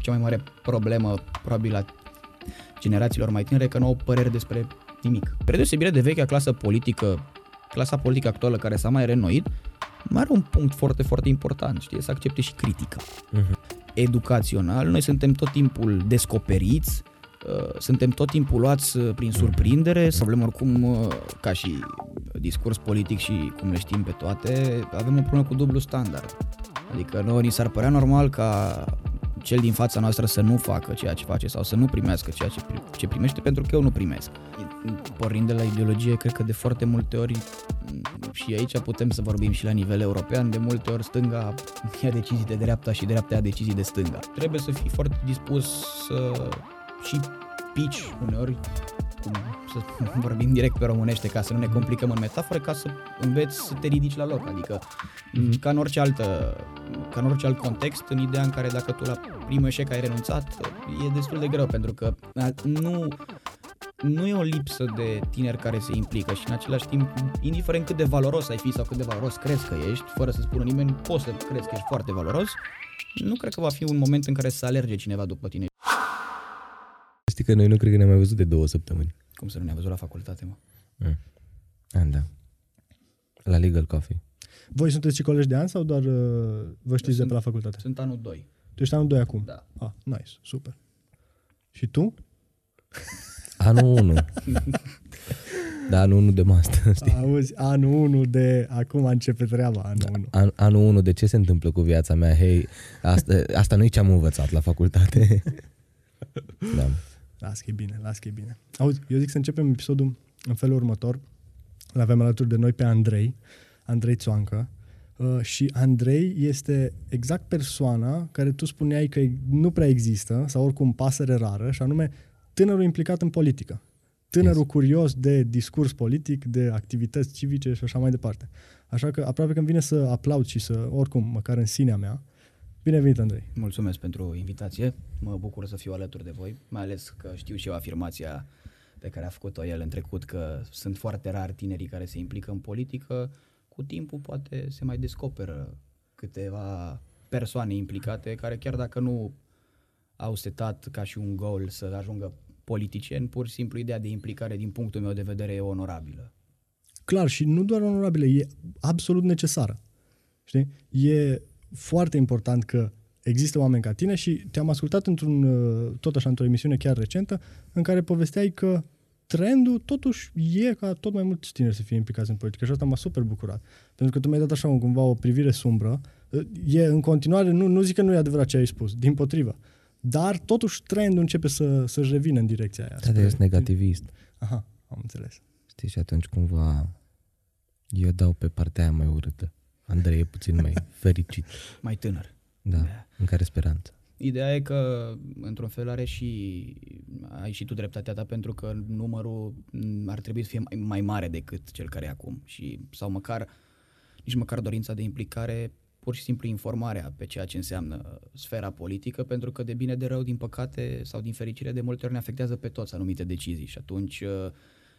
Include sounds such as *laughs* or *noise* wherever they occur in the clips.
cea mai mare problemă probabil a generațiilor mai tinere că nu au păreri despre nimic. Spre deosebire de vechea clasă politică, clasa politică actuală care s-a mai renoit, mai are un punct foarte, foarte important, știi, să accepte și critica. Uh-huh. Educațional, noi suntem tot timpul descoperiți, uh, suntem tot timpul luați uh, prin surprindere, să avem oricum, uh, ca și discurs politic și cum le știm pe toate, avem o problemă cu dublu standard. Adică nouă ni s-ar părea normal ca cel din fața noastră să nu facă ceea ce face sau să nu primească ceea ce, ce primește pentru că eu nu primesc. Pornind de la ideologie, cred că de foarte multe ori și aici putem să vorbim și la nivel european, de multe ori stânga ia decizii de dreapta și dreapta ia decizii de stânga. Trebuie să fii foarte dispus să și pici uneori cum să *laughs* vorbim direct pe românește ca să nu ne complicăm în metaforă, ca să înveți să te ridici la loc, adică mm-hmm. ca în orice altă, ca în orice alt context, în ideea în care dacă tu la primul eșec ai renunțat, e destul de greu, pentru că nu, nu e o lipsă de tineri care se implică și în același timp, indiferent cât de valoros ai fi sau cât de valoros crezi că ești, fără să spună nimeni, poți să crezi că ești foarte valoros, nu cred că va fi un moment în care să alerge cineva după tine. Știi că noi nu cred că ne-am mai văzut de două săptămâni. Cum să nu ne-am văzut la facultate, mă? Mm. Ah, da. La Legal Coffee. Voi sunteți și colegi de an sau doar uh, vă știți sunt, de pe la facultate? Sunt anul 2. Tu ești anul 2 acum? Da. Ah, nice, super. Și tu? *laughs* Anul 1. da, anul 1 de master, știi? Auzi, anul 1 de... Acum începe treaba, anul da, 1. An, anul 1 de ce se întâmplă cu viața mea? Hei, asta, asta nu e ce am învățat la facultate. *laughs* da. Las că e bine, las că e bine. Auzi, eu zic să începem episodul în felul următor. Îl avem alături de noi pe Andrei, Andrei Țoancă. Uh, și Andrei este exact persoana care tu spuneai că nu prea există, sau oricum pasăre rară, și anume tânărul implicat în politică. Tânărul yes. curios de discurs politic, de activități civice și așa mai departe. Așa că aproape că îmi vine să aplaud și să, oricum, măcar în sinea mea, Bine venit, Andrei! Mulțumesc pentru invitație. Mă bucur să fiu alături de voi, mai ales că știu și eu afirmația pe care a făcut-o el în trecut, că sunt foarte rari tinerii care se implică în politică. Cu timpul poate se mai descoperă câteva persoane implicate care chiar dacă nu au setat ca și un goal să ajungă politicieni, pur și simplu ideea de implicare din punctul meu de vedere e onorabilă. Clar, și nu doar onorabilă, e absolut necesară. Știi? E foarte important că există oameni ca tine și te-am ascultat într-un, uh, tot așa, într-o emisiune chiar recentă, în care povesteai că trendul totuși e ca tot mai mulți tineri să fie implicați în politică și asta m-a super bucurat. Pentru că tu mi-ai dat așa un, cumva o privire sumbră. Uh, e în continuare, nu, nu zic că nu e adevărat ce ai spus, din potrivă. Dar totuși trendul începe să, să-și revină în direcția aia. Da, ești negativist. Aha, am înțeles. Știi, și atunci cumva eu dau pe partea aia mai urâtă. Andrei e puțin mai *laughs* fericit. Mai tânăr. Da, da, în care speranță. Ideea e că, într-un fel, are și, ai și tu dreptatea ta, pentru că numărul ar trebui să fie mai, mai mare decât cel care e acum. Și, sau măcar, nici măcar dorința de implicare, pur și simplu informarea pe ceea ce înseamnă sfera politică, pentru că de bine de rău, din păcate sau din fericire, de multe ori ne afectează pe toți anumite decizii. Și atunci,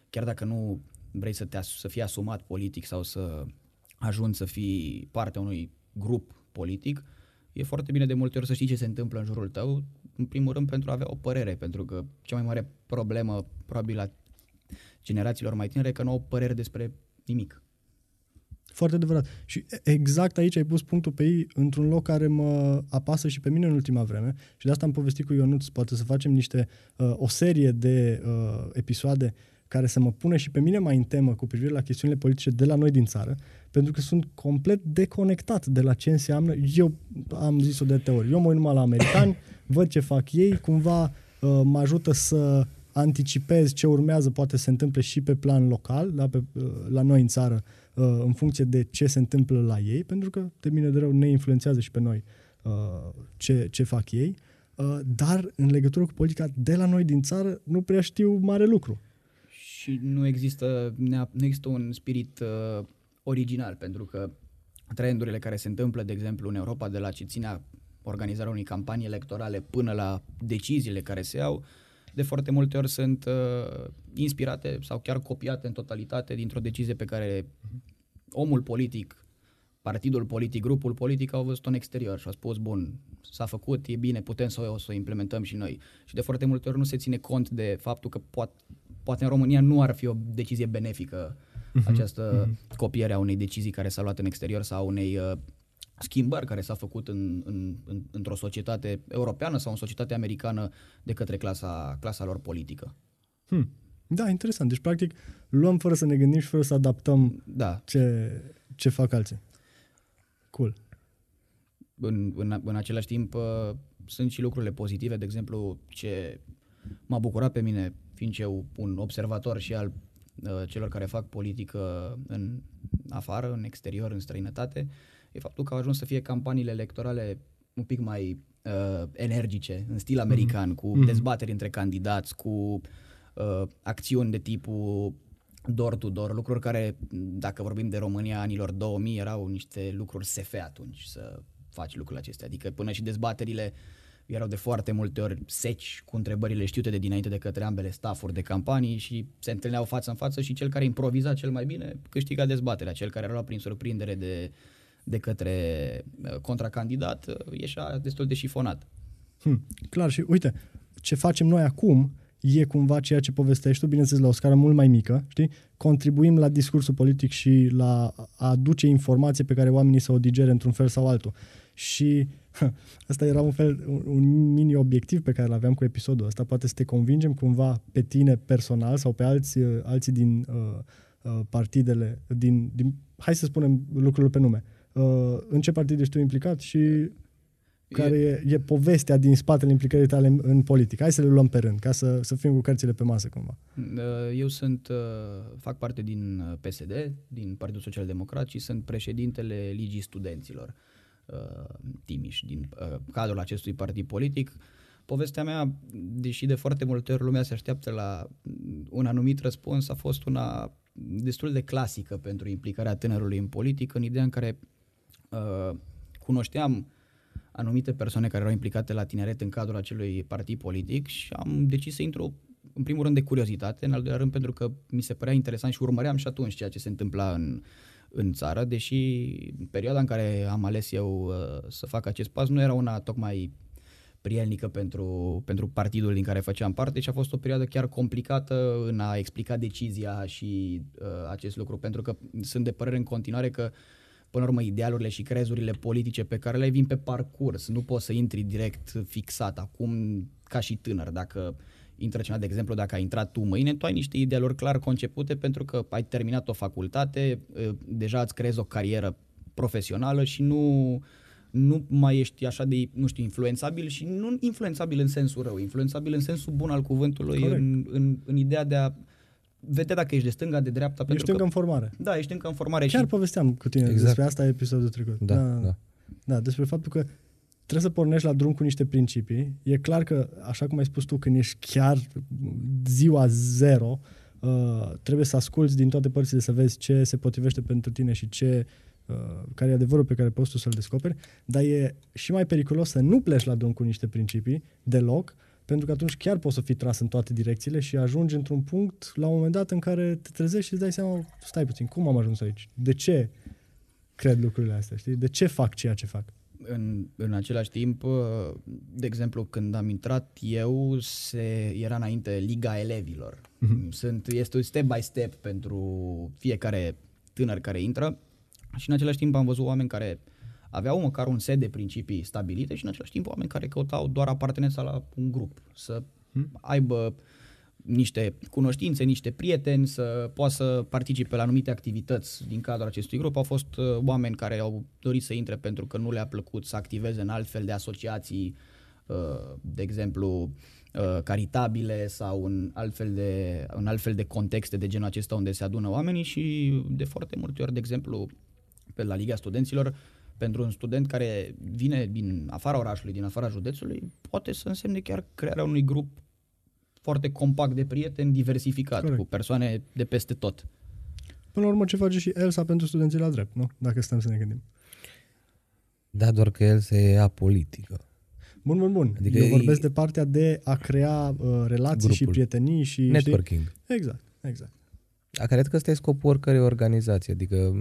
chiar dacă nu vrei să, te, să fii asumat politic sau să ajungi să fii partea unui grup politic, e foarte bine de multe ori să știi ce se întâmplă în jurul tău, în primul rând pentru a avea o părere, pentru că cea mai mare problemă probabil a generațiilor mai tinere e că nu au părere despre nimic. Foarte adevărat. Și exact aici ai pus punctul pe ei într-un loc care mă apasă și pe mine în ultima vreme și de asta am povestit cu Ionuț, poate să facem niște, uh, o serie de uh, episoade care să mă pune și pe mine mai în temă cu privire la chestiunile politice de la noi din țară, pentru că sunt complet deconectat de la ce înseamnă. Eu am zis-o de teori. Eu mă uit numai la americani, *coughs* văd ce fac ei, cumva uh, mă ajută să anticipez ce urmează, poate se întâmple și pe plan local, la, pe, uh, la noi în țară, uh, în funcție de ce se întâmplă la ei, pentru că de bine de rău ne influențează și pe noi uh, ce, ce fac ei. Uh, dar în legătură cu politica de la noi din țară nu prea știu mare lucru și nu există, nu există un spirit uh, original, pentru că trendurile care se întâmplă, de exemplu, în Europa, de la ce ține organizarea unei campanii electorale până la deciziile care se iau, de foarte multe ori sunt uh, inspirate sau chiar copiate în totalitate dintr-o decizie pe care omul politic partidul politic, grupul politic au văzut în exterior și au spus, bun, s-a făcut, e bine, putem să o, să o implementăm și noi. Și de foarte multe ori nu se ține cont de faptul că poate, poate în România nu ar fi o decizie benefică uh-huh. această uh-huh. copiere a unei decizii care s-a luat în exterior sau unei uh, schimbări care s-a făcut în, în, în, într-o societate europeană sau în societate americană de către clasa, clasa lor politică. Hmm. Da, interesant. Deci, practic, luăm fără să ne gândim și fără să adaptăm Da. ce, ce fac alții. Cool. În, în, în același timp, uh, sunt și lucrurile pozitive, de exemplu, ce m-a bucurat pe mine, fiind eu un observator și al uh, celor care fac politică în afară, în exterior, în străinătate, e faptul că au ajuns să fie campaniile electorale un pic mai uh, energice, în stil american, cu Mhm. dezbateri între candidați, cu uh, acțiuni de tipul door-to-door, lucruri care, dacă vorbim de România anilor 2000, erau niște lucruri SF atunci să faci lucrurile acestea. Adică până și dezbaterile erau de foarte multe ori seci cu întrebările știute de dinainte de către ambele stafuri de campanii și se întâlneau față în față și cel care improviza cel mai bine câștiga dezbaterea. Cel care era luat prin surprindere de, de către uh, contracandidat uh, ieșea destul de șifonat. Hmm. Clar, și uite, ce facem noi acum e cumva ceea ce povestești tu, bineînțeles, la o scară mult mai mică, știi? Contribuim la discursul politic și la a aduce informație pe care oamenii să o digere într-un fel sau altul. Și *laughs* asta era un fel, un, un mini-obiectiv pe care îl aveam cu episodul ăsta. Poate să te convingem cumva pe tine personal sau pe alții, alții din uh, uh, partidele, din, din, hai să spunem lucrurile pe nume. Uh, în ce partid ești tu implicat și care e, e povestea din spatele implicării tale în, în politică. Hai să le luăm pe rând, ca să, să fim cu cărțile pe masă cumva. Uh, Eu sunt, uh, fac parte din uh, PSD, din Partidul Social Democrat și sunt președintele Ligii Studenților uh, Timiș, din uh, cadrul acestui partid politic. Povestea mea, deși de foarte multe ori lumea se așteaptă la un anumit răspuns, a fost una destul de clasică pentru implicarea tânărului în politic, în ideea în care uh, cunoșteam anumite persoane care erau implicate la tineret în cadrul acelui partid politic și am decis să intru în primul rând de curiozitate, în al doilea rând pentru că mi se părea interesant și urmăream și atunci ceea ce se întâmpla în, în țară, deși perioada în care am ales eu uh, să fac acest pas nu era una tocmai prielnică pentru, pentru partidul din care făceam parte și a fost o perioadă chiar complicată în a explica decizia și uh, acest lucru, pentru că sunt de părere în continuare că până la urmă idealurile și crezurile politice pe care le ai vin pe parcurs, nu poți să intri direct fixat acum ca și tânăr, dacă intră cineva, de exemplu, dacă ai intrat tu mâine, tu ai niște idealuri clar concepute pentru că ai terminat o facultate, eh, deja îți creezi o carieră profesională și nu, nu mai ești așa de, nu știu, influențabil și nu influențabil în sensul rău, influențabil în sensul bun al cuvântului, Corect. în, în, în ideea de a vedea dacă ești de stânga, de dreapta. Ești încă că, în formare. Da, ești încă în formare Chiar și povesteam cu tine Exact. despre asta episodul trecut. Da, da. Da, despre faptul că trebuie să pornești la drum cu niște principii. E clar că, așa cum ai spus tu, când ești chiar ziua zero, uh, trebuie să asculți din toate părțile să vezi ce se potrivește pentru tine și ce uh, care e adevărul pe care poți tu să-l descoperi, dar e și mai periculos să nu pleci la drum cu niște principii deloc, pentru că atunci chiar poți să fii tras în toate direcțiile și ajungi într-un punct la un moment dat în care te trezești și îți dai seama, stai puțin, cum am ajuns aici? De ce cred lucrurile astea, știi? De ce fac ceea ce fac? În, în același timp, uh, de exemplu, când am intrat eu, se, era înainte Liga Elevilor. Sunt, este un step by step pentru fiecare tânăr care intră și în același timp am văzut oameni care aveau măcar un set de principii stabilite și în același timp oameni care căutau doar apartenența la un grup, să aibă niște cunoștințe, niște prieteni, să poată să participe la anumite activități din cadrul acestui grup. Au fost uh, oameni care au dorit să intre pentru că nu le-a plăcut să activeze în altfel de asociații, uh, de exemplu, uh, caritabile sau în altfel, de, în altfel de contexte de genul acesta unde se adună oamenii și de foarte multe ori, de exemplu, pe la Liga Studenților, pentru un student care vine din afara orașului, din afara județului, poate să însemne chiar crearea unui grup foarte compact de prieteni, diversificat, Corect. cu persoane de peste tot. Până la urmă, ce face și Elsa pentru studenții la drept, nu? Dacă stăm să ne gândim. Da, doar că el se ia politică. Bun, bun, bun. Adică Eu e- vorbesc de partea de a crea uh, relații Grupul. și prietenii și... Networking. Știi? Exact, exact. Da, cred că ăsta e scopul oricărei organizații, adică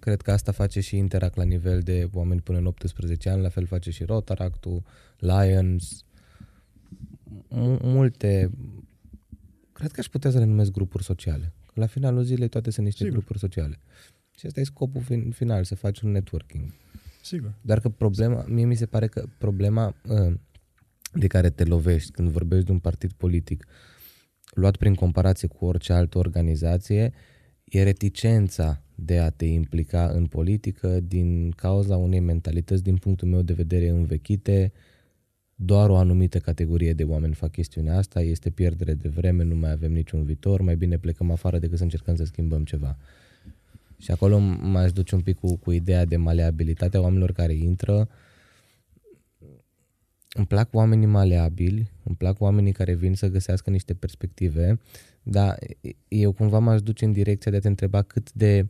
cred că asta face și Interact la nivel de oameni până în 18 ani, la fel face și Rotaract-ul, Lions, multe, cred că aș putea să le numesc grupuri sociale. La finalul zilei toate sunt niște Sigur. grupuri sociale. Și asta e scopul fin, final, să faci un networking. Sigur. Dar că problema, mie mi se pare că problema uh, de care te lovești când vorbești de un partid politic, luat prin comparație cu orice altă organizație, e reticența de a te implica în politică din cauza unei mentalități, din punctul meu de vedere, învechite, doar o anumită categorie de oameni fac chestiunea asta, este pierdere de vreme, nu mai avem niciun viitor, mai bine plecăm afară decât să încercăm să schimbăm ceva. Și acolo m-aș duce un pic cu, cu ideea de maleabilitatea oamenilor care intră. Îmi plac oamenii maleabili, îmi plac oamenii care vin să găsească niște perspective, dar eu cumva m-aș duce în direcția de a te întreba cât de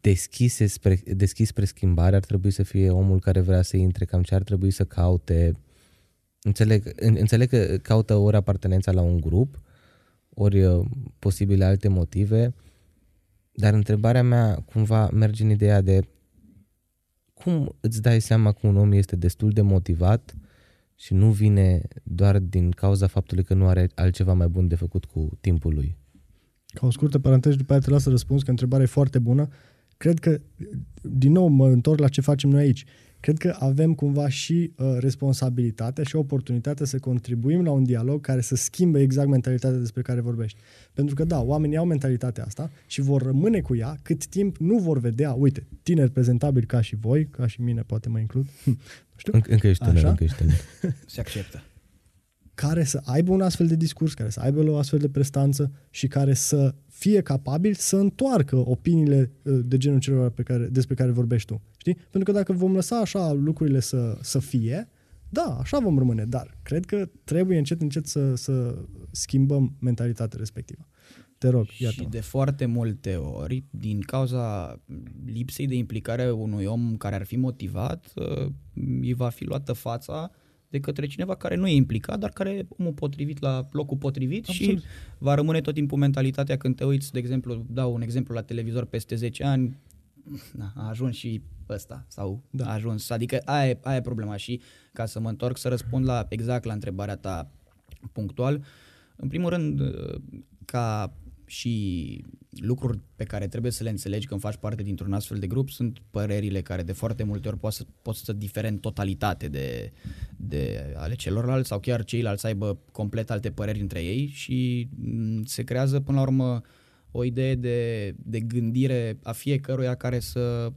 deschis spre, deschis spre schimbare ar trebui să fie omul care vrea să intre, cam ce ar trebui să caute. Înțeleg, înțeleg că caută ori apartenența la un grup, ori uh, posibile alte motive, dar întrebarea mea cumva merge în ideea de cum îți dai seama că un om este destul de motivat și nu vine doar din cauza faptului că nu are altceva mai bun de făcut cu timpul lui? Ca o scurtă paranteză, după aia te las să răspunzi, că întrebarea e foarte bună. Cred că, din nou, mă întorc la ce facem noi aici. Cred că avem cumva și uh, responsabilitatea și oportunitatea să contribuim la un dialog care să schimbe exact mentalitatea despre care vorbești. Pentru că, da, oamenii au mentalitatea asta și vor rămâne cu ea cât timp nu vor vedea, uite, tineri prezentabili ca și voi, ca și mine, poate mă includ. știu. Înc- încă ești tânăr, încă ești tânăr. Se acceptă care să aibă un astfel de discurs, care să aibă o astfel de prestanță și care să fie capabil să întoarcă opiniile uh, de genul celor pe care, despre care vorbești tu. Știi? Pentru că dacă vom lăsa așa lucrurile să, să fie, da, așa vom rămâne, dar cred că trebuie încet, încet să, să schimbăm mentalitatea respectivă. Te rog, iată Și de foarte multe ori, din cauza lipsei de implicare a unui om care ar fi motivat, uh, îi va fi luată fața de către cineva care nu e implicat, dar care e omul potrivit la locul potrivit Absolut. și va rămâne tot timpul mentalitatea când te uiți, de exemplu, dau un exemplu la televizor peste 10 ani, na, a ajuns și ăsta sau da. a ajuns, adică aia e, aia e problema și ca să mă întorc să răspund la exact la întrebarea ta punctual, în primul rând ca și lucruri pe care trebuie să le înțelegi când faci parte dintr-un astfel de grup sunt părerile care de foarte multe ori pot să, pot să difere în totalitate de, de ale celorlalți sau chiar ceilalți să aibă complet alte păreri între ei și mm, se creează până la urmă o idee de, de gândire a fiecăruia care să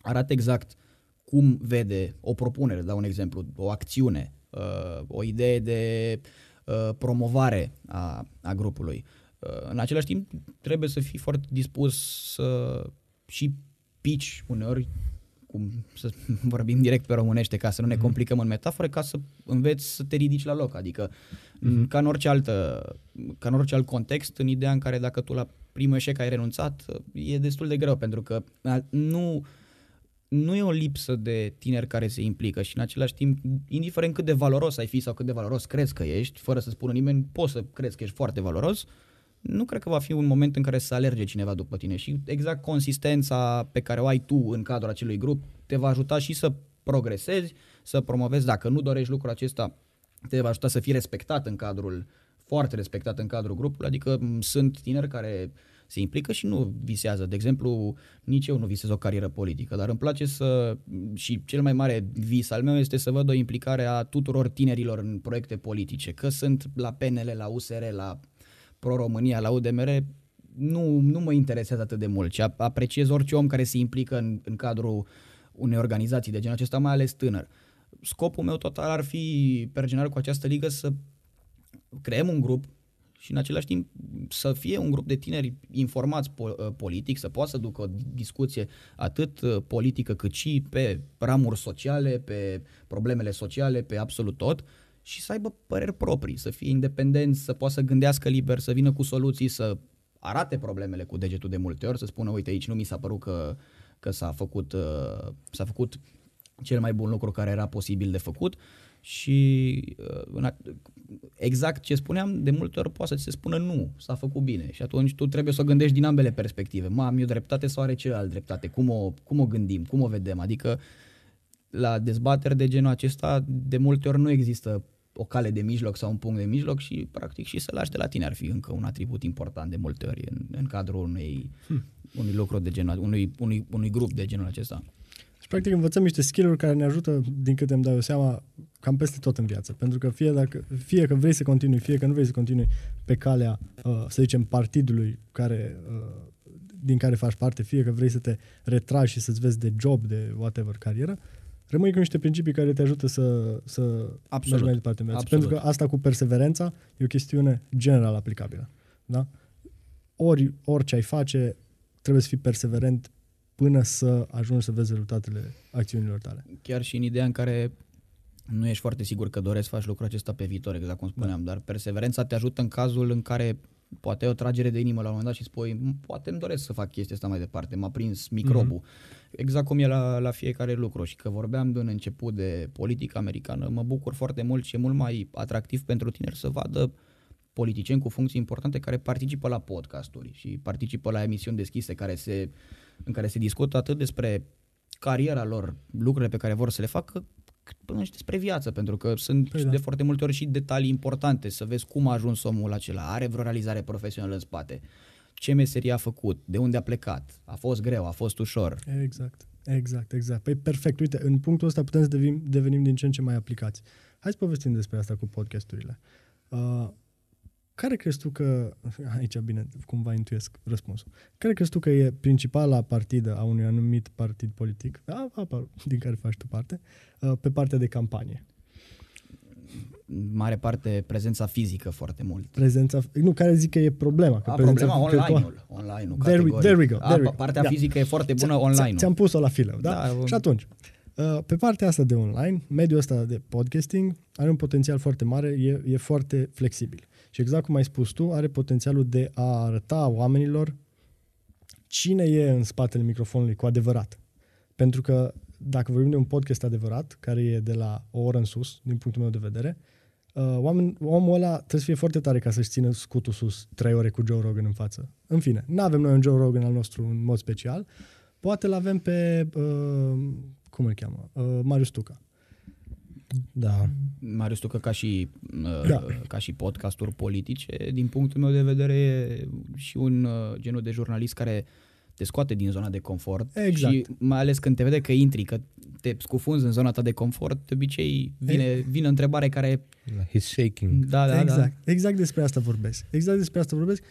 arate exact cum vede o propunere, dau un exemplu, o acțiune, uh, o idee de uh, promovare a, a grupului. Uh, în același timp, trebuie să fii foarte dispus să și pici uneori, cum să *laughs* vorbim direct pe românește, ca să nu ne mhm. complicăm în metafore, ca să înveți să te ridici la loc. Adică, mm-hmm. ca, în orice altă, ca în orice alt context, în ideea în care dacă tu la primul eșec ai renunțat, e destul de greu, pentru că nu, nu e o lipsă de tineri care se implică și în același timp, indiferent cât de valoros ai fi sau cât de valoros crezi că ești, fără să spună nimeni, poți să crezi că ești foarte valoros, uh, nu cred că va fi un moment în care să alerge cineva după tine și exact consistența pe care o ai tu în cadrul acelui grup te va ajuta și să progresezi, să promovezi, dacă nu dorești lucrul acesta, te va ajuta să fii respectat în cadrul, foarte respectat în cadrul grupului, adică sunt tineri care se implică și nu visează. De exemplu, nici eu nu visez o carieră politică, dar îmi place să, și cel mai mare vis al meu este să văd o implicare a tuturor tinerilor în proiecte politice, că sunt la PNL, la USR, la pro-România la UDMR nu, nu mă interesează atât de mult, ci apreciez orice om care se implică în, în cadrul unei organizații de genul acesta, mai ales tânăr. Scopul meu total ar fi, per general, cu această ligă să creăm un grup și în același timp să fie un grup de tineri informați po- politic, să poată să ducă o discuție atât politică cât și pe ramuri sociale, pe problemele sociale, pe absolut tot și să aibă păreri proprii, să fie independenți, să poată să gândească liber, să vină cu soluții, să arate problemele cu degetul de multe ori, să spună, uite, aici nu mi s-a părut că, că s-a, făcut, uh, s-a făcut cel mai bun lucru care era posibil de făcut și uh, în a- exact ce spuneam, de multe ori poate să ți se spună nu, s-a făcut bine și atunci tu trebuie să o gândești din ambele perspective. Mă, am eu dreptate sau are celălalt dreptate? Cum o, cum o gândim? Cum o vedem? Adică la dezbateri de genul acesta de multe ori nu există o cale de mijloc sau un punct de mijloc și practic și să lași de la tine ar fi încă un atribut important de multe ori în, în cadrul unei, hmm. unui lucru de genul, unui, unui, unui grup de genul acesta. Și practic învățăm niște skill-uri care ne ajută, din câte îmi dau eu seama, cam peste tot în viață. Pentru că fie, dacă, fie că vrei să continui, fie că nu vrei să continui pe calea, uh, să zicem, partidului care, uh, din care faci parte, fie că vrei să te retragi și să-ți vezi de job, de whatever carieră, rămâi cu niște principii care te ajută să, să Absolut. mergi mai departe în viață. Absolut. Pentru că asta cu perseverența e o chestiune general aplicabilă. Da? Ori, orice ai face, trebuie să fii perseverent până să ajungi să vezi rezultatele acțiunilor tale. Chiar și în ideea în care nu ești foarte sigur că doresc să faci lucrul acesta pe viitor, exact cum spuneam, dar perseverența te ajută în cazul în care poate ai o tragere de inimă la un moment dat și spui, "M, poate îmi doresc să fac chestia asta mai departe, m-a prins microbul. Mm-hmm. Exact cum e la, la fiecare lucru și că vorbeam de un început de politică americană, mă bucur foarte mult și e mult mai atractiv pentru tineri să vadă politicieni cu funcții importante care participă la podcasturi și participă la emisiuni deschise care se, în care se discută atât despre cariera lor, lucrurile pe care vor să le facă, cât până și despre viață, pentru că sunt Păi păi da. de foarte multe ori și detalii importante, să vezi cum a ajuns omul acela, are vreo realizare profesională în spate, ce meserie a făcut, de unde a plecat, a fost greu, a fost ușor. Exact, exact, exact. Păi perfect, uite, în punctul ăsta putem să devenim, devenim din ce în ce mai aplicați. Hai să povestim despre asta cu podcasturile. Uh, care crezi tu că, *laughs* aici bine, cumva intuiesc răspunsul, care crezi tu că e principala partidă a unui anumit partid politic, a, a, a, din care faci tu parte, uh, pe partea de campanie? În mare parte prezența fizică foarte mult. Prezența, nu, care zic că e problema. Că A, prezența, problema că- online-ul. Online-ul There we- categoric. there we go, A, there we pa- go. Partea Da. fizică e foarte bună Ți- online Ți-am pus-o la filă, da? Da, um, Și atunci, uh, pe partea asta de online, mediul ăsta de podcasting are un potențial foarte mare, e, e foarte flexibil. Și exact cum ai spus tu, are potențialul de a arăta oamenilor cine e în spatele microfonului cu adevărat. Pentru că dacă vorbim de un podcast adevărat, care e de la o oră în sus, din punctul meu de vedere, uh, oameni, omul ăla trebuie să fie foarte tare ca să-și țină scutul sus trei ore cu Joe Rogan în față. În fine, nu avem noi un Joe Rogan al nostru în mod special, poate l avem pe, uh, cum îl cheamă, uh, Marius Tuca. Da. Marius Tucă ca și, Da. da. ca și podcasturi politice, din punctul meu de vedere e și un uh, genul de jurnalist care te scoate din zona de confort Exact. și mai ales când te vede că intri, că te scufunzi în zona ta de confort, de obicei vine, vine o întrebare care, He's shaking. da, da, exact, exact despre asta vorbesc. Exact despre asta vorbesc.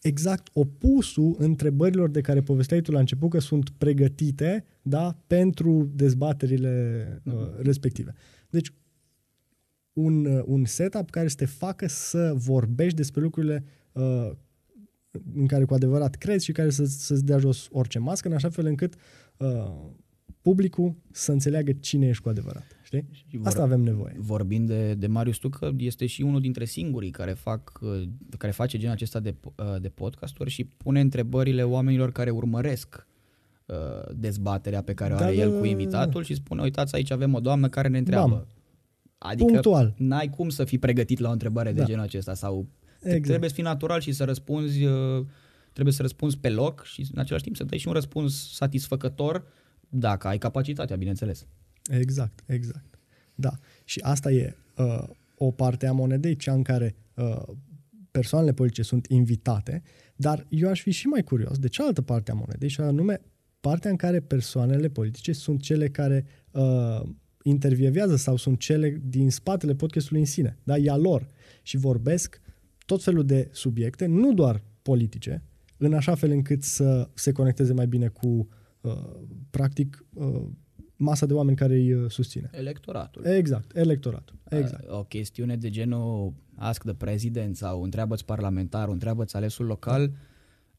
Exact opusul întrebărilor de care povesteai tu la început că sunt pregătite da, pentru dezbaterile uh, respective. Deci, un, uh, un setup care să te facă să vorbești despre lucrurile uh, în care cu adevărat crezi și care să, să-ți dea jos orice mască, în așa fel încât uh, publicul să înțeleagă cine ești cu adevărat. Știi? Și vor- Asta avem nevoie. vorbind de, de Marius Tucă, este și unul dintre singurii care, fac, uh, care face genul acesta de, uh, de podcasturi și pune întrebările oamenilor care urmăresc uh, dezbaterea pe care o Da, are da, el da, cu da, invitatul și spune, uitați, aici avem o doamnă care ne întreabă. Bam. Adică Punctual. n-ai cum să fii pregătit la o întrebare de Da. genul acesta sau Exact. trebuie să fii natural și să răspunzi uh, trebuie să răspunzi pe loc și în același timp să dai și un răspuns satisfăcător dacă ai capacitatea, bineînțeles. Exact, exact. Da. Și asta e uh, o parte a monedei, cea în care uh, persoanele politice sunt invitate, dar eu aș fi și mai curios de cealaltă parte a monedei, și anume partea în care persoanele politice sunt cele care uh, intervievează sau sunt cele din spatele podcastului în sine. Da? E a lor. Și vorbesc tot felul de subiecte, nu doar politice, în așa fel încât să se conecteze mai bine cu, uh, practic, uh, masa de oameni care îi uh, susține. Electoratul. Exact, electoratul. Exact. O chestiune de genul ask the president sau întreabă-ți parlamentarul, întreabă-ți alesul local,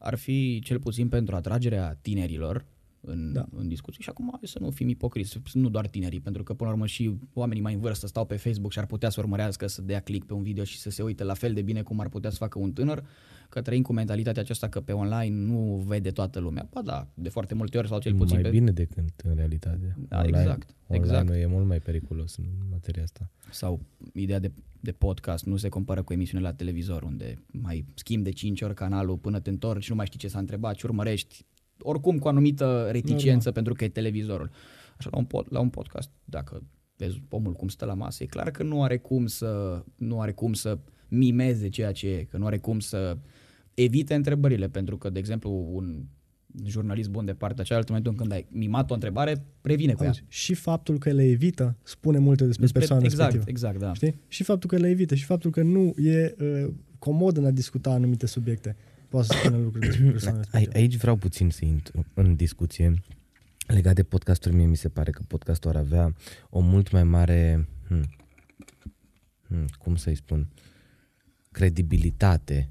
ar fi cel puțin pentru atragerea tinerilor, în, da. în discuții și acum hai să nu fim ipocriți, nu doar tinerii, pentru că până la urmă și oamenii mai în vârstă stau pe Facebook și ar putea să urmărească, să dea click pe un video și să se uite la fel de bine cum ar putea să facă un tânăr, că trăim cu mentalitatea aceasta că pe online nu vede toată lumea. Ba da, de foarte multe ori sau cel puțin Mai pe... bine decât în realitate. Da, online, exact, Online exact. e mult mai periculos în materia asta. Sau ideea de, de podcast nu se compară cu emisiunile la televizor, unde mai schimbi de 5 ori canalul până te întorci, nu mai știi ce s-a întrebat și urmărești oricum cu anumită reticență Normal. pentru că e televizorul. Așa la un, pod, la un podcast, dacă vezi omul cum stă la masă, e clar că nu are cum să nu are cum să mimeze ceea ce e, că nu are cum să evite întrebările, pentru că, de exemplu, un jurnalist bun de partea cealaltă, în momentul când ai mimat o întrebare, previne cu ea. Auzi, și faptul că le evită spune multe despre, Despre- persoana exact, respectivă. exact, da. Știi? Și faptul că le evită și faptul că nu e uh, comod în a discuta anumite subiecte. Poate să spună lucruri despre *coughs* persoana Ai, respectivă. aici vreau puțin să intru în discuție. Legat de podcasturi, mie mi se pare că podcastul ar avea o mult mai mare, hmm, hmm, cum să-i spun, credibilitate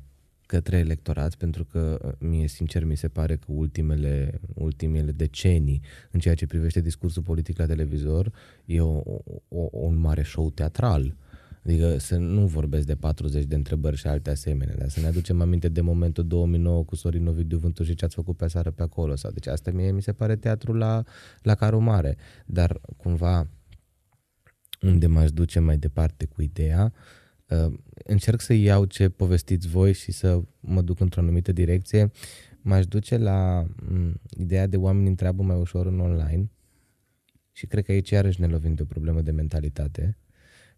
către electorat, pentru că uh, mie, sincer, mi se pare că ultimele, ultimele decenii, în ceea ce privește discursul politic la televizor, e o, o, un mare show teatral. Adică să nu vorbesc de 40 de întrebări și alte asemenea, dar să ne aducem aminte de momentul 2009 cu Sorin Ovidiu Vântu și ce ați făcut pe seară pe acolo. Sau, deci asta mie mi se pare teatru la, la carul mare. Dar cumva unde m-aș duce mai departe cu ideea, uh, încerc să iau ce povestiți voi și să mă duc într-o anumită direcție. M-aș duce la m, ideea de oameni întreabă mai ușor în online și cred că aici iarăși ne lovim de o problemă de mentalitate,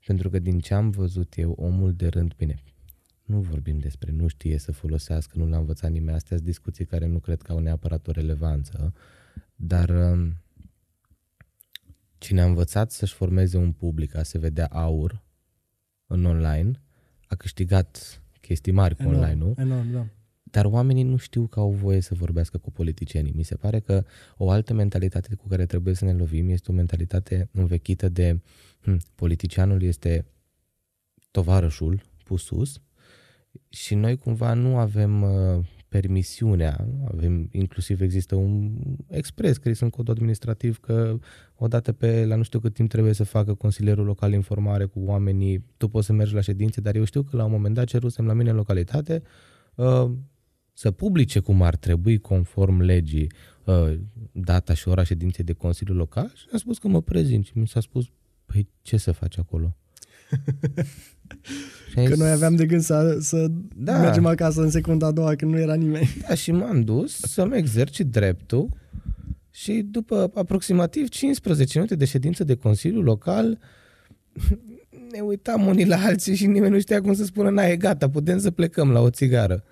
pentru că din ce am văzut eu, omul de rând, bine, nu vorbim despre nu știe să folosească, nu l-a învățat nimeni, astea sunt discuții care nu cred că au neapărat o relevanță, dar um, cine a învățat să-și formeze un public, a se vedea aur în online, a câștigat chestii mari cu online, nu? Enorm, da. Dar oamenii nu știu că au voie să vorbească cu politicienii. Mi se pare că o altă mentalitate cu care trebuie să ne lovim este o mentalitate învechită de hm, politicianul este tovarășul pus sus și noi cumva nu avem uh, permisiunea, avem, inclusiv există un expres scris în codul administrativ că odată pe la nu știu cât timp trebuie să facă consilierul local informare cu oamenii, tu poți să mergi la ședințe, dar eu știu că la un moment dat cerusem la mine în localitate uh, să publice cum ar trebui conform legii uh, data și ora ședinței de Consiliu Local și mi-a spus că mă prezint și mi s-a spus, păi ce să faci acolo? *laughs* Și am Că zis, noi aveam de gând să, să Da. mergem acasă în secunda a doua când nu era nimeni. Da, și m-am dus să-mi exercit dreptul și după aproximativ 15 minute de ședință de Consiliu Local ne uitam unii la alții și nimeni nu știa cum să spună, na, e gata, putem să plecăm la o țigară.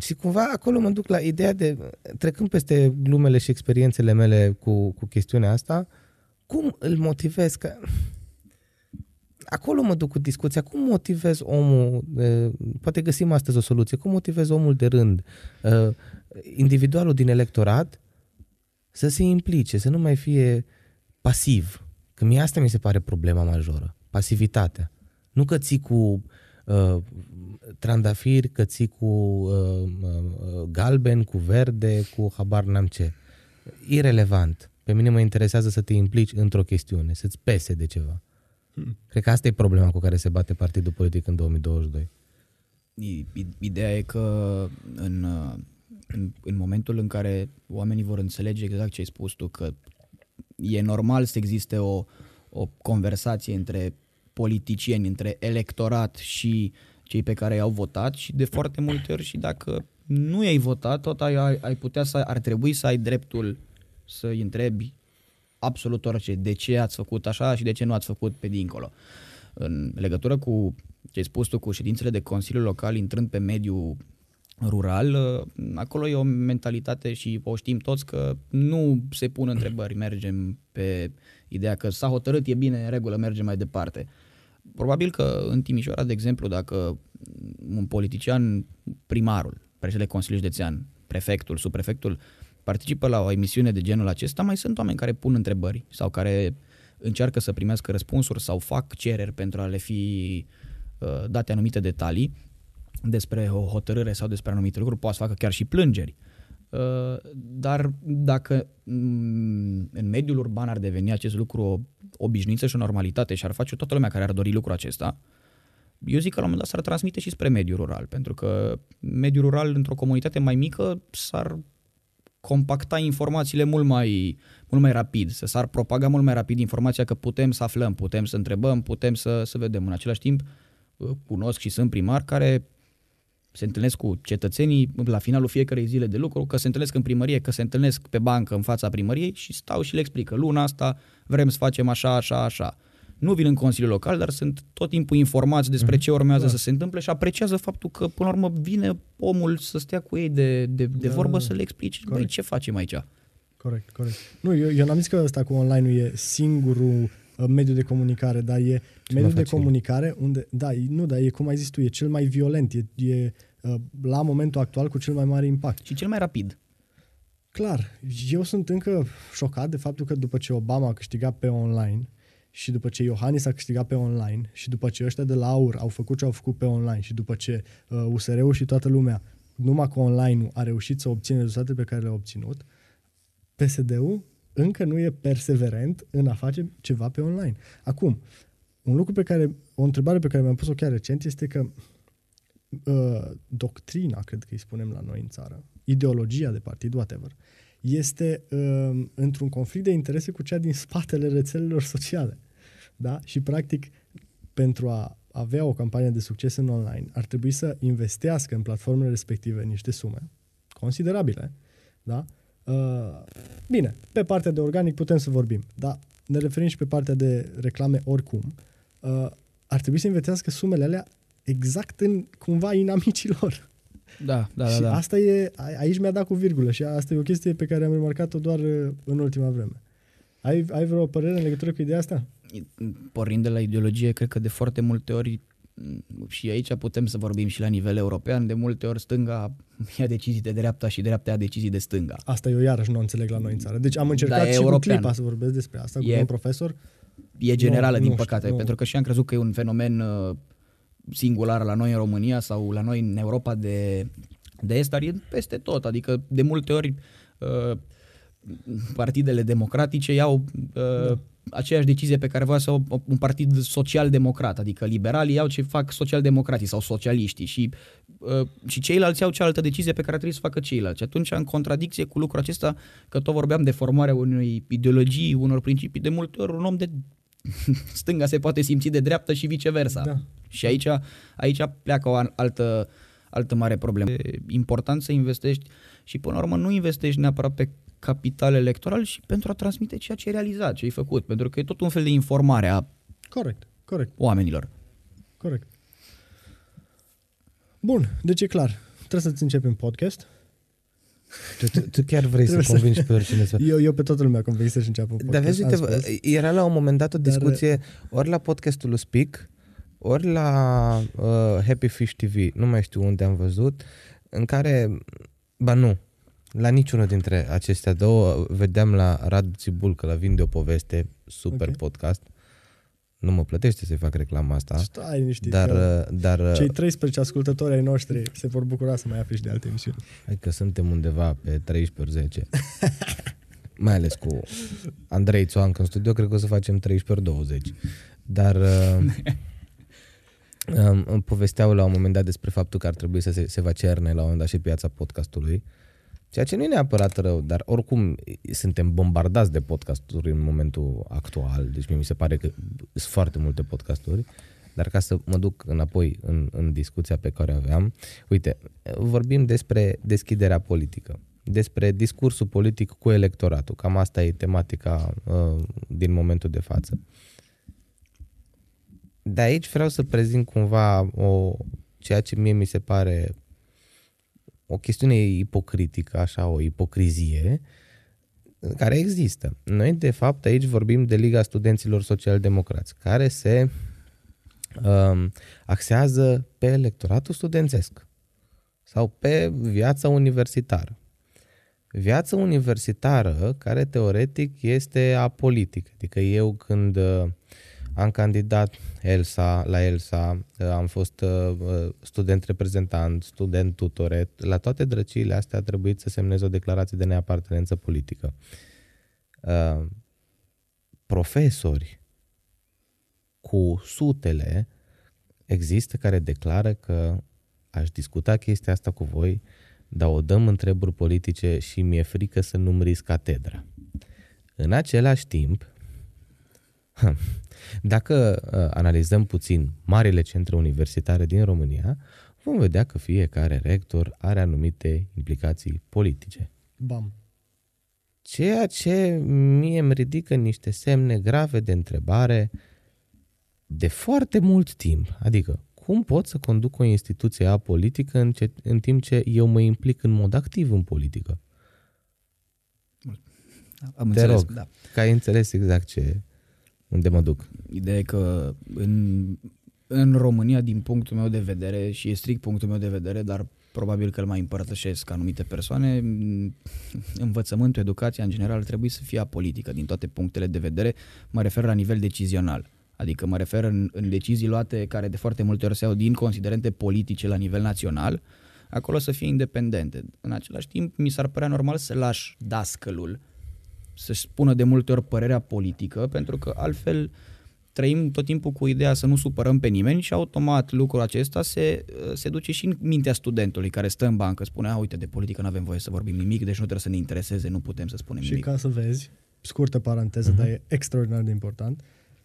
Și cumva acolo mă duc la ideea de, trecând peste glumele și experiențele mele cu, cu chestiunea asta, cum îl motivez că... Acolo mă duc cu discuția, cum motivez omul, eh, poate găsim astăzi o soluție, cum motivez omul de rând, eh, individualul din electorat să se implice, să nu mai fie pasiv. Că mie asta mi se pare problema majoră, pasivitatea. Nu că ții cu uh, trandafiri, că ții cu uh, uh, galben, cu verde, cu habar n-am ce. Irelevant. Pe mine mă interesează să te implici într-o chestiune, să-ți pese de ceva. Cred că asta e problema cu care se bate partidul politic în 2022. I- i- Ideea e că în, uh, în, în momentul în care oamenii vor înțelege exact ce ai spus tu, că e normal să existe o, o conversație între politicieni, între electorat și cei pe care i-au votat și de foarte multe ori și dacă nu i-ai votat, tot ai, ai, ai putea să, ar trebui să ai dreptul să îi întrebi absolut orice, de ce ați făcut așa și de ce nu ați făcut pe dincolo. În legătură cu ce ai spus tu cu ședințele de Consiliu Local intrând pe mediul rural, uh, acolo e o mentalitate și o știm toți că nu se pun întrebări, *clears throat* mergem pe ideea că s-a hotărât, e bine, în regulă, mergem mai departe. Probabil că în Timișoara, de exemplu, dacă un politician, primarul, președintele Consiliului Județean, prefectul, subprefectul, participă la o emisiune de genul acesta, mai sunt oameni care pun întrebări sau care încearcă să primească răspunsuri sau fac cereri pentru a le fi uh, date anumite detalii despre o hotărâre sau despre anumite lucruri, poate să facă chiar și plângeri. Uh, dar dacă mm, în mediul urban ar deveni acest lucru o obișnuință și o normalitate și ar face toată lumea care ar dori lucrul acesta, eu zic că la un moment dat s-ar transmite și spre mediul rural, pentru că mediul rural într-o comunitate mai mică s-ar compacta informațiile mult mai, mult mai rapid, să s-ar propaga mult mai rapid informația că putem să aflăm, putem să întrebăm, putem să, să vedem. În același timp, uh, cunosc și sunt primar care se întâlnesc cu cetățenii la finalul fiecarei zile de lucru, că se întâlnesc în primărie, că se întâlnesc pe bancă în fața primăriei și stau și le explică. Luna asta vrem să facem așa, așa, așa. Nu vin în Consiliul Local, dar sunt tot timpul informați despre mm-hmm. ce urmează da. să se întâmple și apreciază faptul că, până la urmă, vine omul să stea cu ei de, de, de da, vorbă, să le explice, băi, ce facem aici? Corect, corect. Nu, eu, eu n-am zis că ăsta cu online-ul e singurul uh, mediu de comunicare, dar e mediu de comunicare unde, da, nu, dar e cum ai zis tu, e cel mai violent, e, e uh, la momentul actual cu cel mai mare impact. Și cel mai rapid. Clar, eu sunt încă șocat de faptul că după ce Obama a câștigat pe online și după ce Iohannis a câștigat pe online și după ce ăștia de la AUR au făcut ce au făcut pe online și după ce uh, USR-ul și toată lumea numai cu online a reușit să obțină rezultate pe care le-a obținut, PSD-ul încă nu e perseverent în a face ceva pe online. Acum, un lucru pe care, o întrebare pe care mi-am pus-o chiar recent este că uh, doctrina, cred că îi spunem la noi în țară, ideologia de partid, whatever, este uh, într-un conflict de interese cu cea din spatele rețelelor sociale. Da? Și, practic, pentru a avea o campanie de succes în online, ar trebui să investească în platformele respective niște sume considerabile. Da? Uh, bine, pe partea de organic putem să vorbim, dar ne referim și pe partea de reclame oricum. Uh, ar trebui să investească sumele alea exact în cumva inamicilor. Da, da, și da, da. asta e, aici mi-a dat cu virgulă și asta e o chestie pe care am remarcat-o doar uh, în ultima vreme. Ai, ai vreo părere în legătură cu ideea asta? Pornind de la ideologie, cred că de foarte multe ori și aici putem să vorbim și la nivel european, de multe ori stânga *laughs* ia decizii de dreapta și dreapta ia decizii de stânga. Asta eu iarăși nu înțeleg la noi în țară. Deci am încercat da, și european. cu clipa să vorbesc despre asta e, cu un profesor. E generală, nu, din nu păcate, știu, pentru că și am crezut că e un fenomen uh, singular la noi în România sau la noi în Europa de, de est, dar e peste tot. Adică de multe ori uh, partidele democratice iau uh, da. aceeași decizie pe care vrea să o un partid social-democrat, adică liberalii iau ce fac social-democrații sau socialiștii și, uh, și ceilalți iau cealaltă decizie pe care trebuie să facă ceilalți. atunci, în contradicție cu lucrul acesta, că tot vorbeam de formarea unei ideologii, unor principii, de multe ori un om de *laughs* stânga se poate simți de dreaptă și viceversa. Da. Și aici, aici pleacă o altă, altă mare problemă. E important să investești și până la urmă nu investești neapărat pe capital electoral și pentru a transmite ceea ce ai realizat, ce ai făcut, pentru că e tot un fel de informare a corect, corect. oamenilor. Corect. Bun, deci e clar. Trebuie să-ți începem podcast. Tu, tu, tu chiar vrei să convingi pe oricine să... Eu, eu pe toată lumea convins să-și înceapă un podcast. Dar vezi, uite, era la un moment dat o discuție Dar... ori la podcastul lui Speak, ori la uh, Happy Fish TV, nu mai știu unde am văzut, în care, ba nu, la niciunul dintre acestea două vedeam la Radu Țibul că la vinde o poveste, super okay. podcast. Nu mă plătește să-i fac reclama asta. Stai liniștit. Dar, dar, cei 13 ascultători ai noștri se vor bucura să mai afli și de alte emisiuni. Hai că suntem undeva pe 13 10. *laughs* mai ales cu Andrei Țoancă în studio, cred că o să facem 13 20. Dar *laughs* um, povesteau la un moment dat despre faptul că ar trebui să se, se va cerne la un moment dat și piața podcastului. Ceea ce nu e neapărat rău, dar oricum suntem bombardați de podcasturi în momentul actual, deci mi se pare că sunt foarte multe podcasturi, dar ca să mă duc înapoi în, în discuția pe care o aveam, uite, vorbim despre deschiderea politică, despre discursul politic cu electoratul, cam asta e tematica uh, din momentul de față. De aici vreau să prezint cumva o, ceea ce mie mi se pare o chestiune ipocritică, așa, o ipocrizie care există. Noi, de fapt, aici vorbim de Liga Studenților Social-Democrați, care se um, axează pe electoratul studențesc sau pe viața universitară. Viața universitară care teoretic este apolitică, adică eu când uh, am candidat ELSA, la ELSA, uh, am fost uh, uh, student reprezentant, student tutoret. La toate drăciile astea a trebuit să semnez o declarație de neapartenență politică. Profesori cu sutele există care declară că aș discuta chestia asta cu voi, dar o dăm întreburi politice și mi-e frică să nu-mi risc catedra. În același timp, dacă uh, analizăm puțin marile centre universitare din România, vom vedea că fiecare rector are anumite implicații politice. Bam. Ceea ce mie îmi ridică niște semne grave de întrebare de foarte mult timp. Adică, cum pot să conduc o instituție apolitică în, ce, în timp ce eu mă implic în mod activ în politică? Am Te înțeles, rog, da. că ai înțeles exact ce, unde mă duc. Ideea e că în, în România, din punctul meu de vedere, și e strict punctul meu de vedere, dar probabil că îl mai împărtășesc anumite persoane, *laughs* învățământul, educația în general trebuie să fie apolitică din toate punctele de vedere, mă refer la nivel decizional. Adică mă refer în, în decizii luate care de foarte multe ori se iau din considerente politice la nivel național, acolo să fie independente. În același timp, mi s-ar părea normal să lași dascălul să-și spună de multe ori părerea politică, pentru că altfel trăim tot timpul cu ideea să nu supărăm pe nimeni și automat lucrul acesta se, se duce și în mintea studentului care stă în bancă, spune, a, uite, de politică nu avem voie să vorbim nimic, deci nu trebuie să ne intereseze, nu putem să spunem și nimic. Și ca să vezi, scurtă paranteză, uh-huh. dar e extraordinar de important,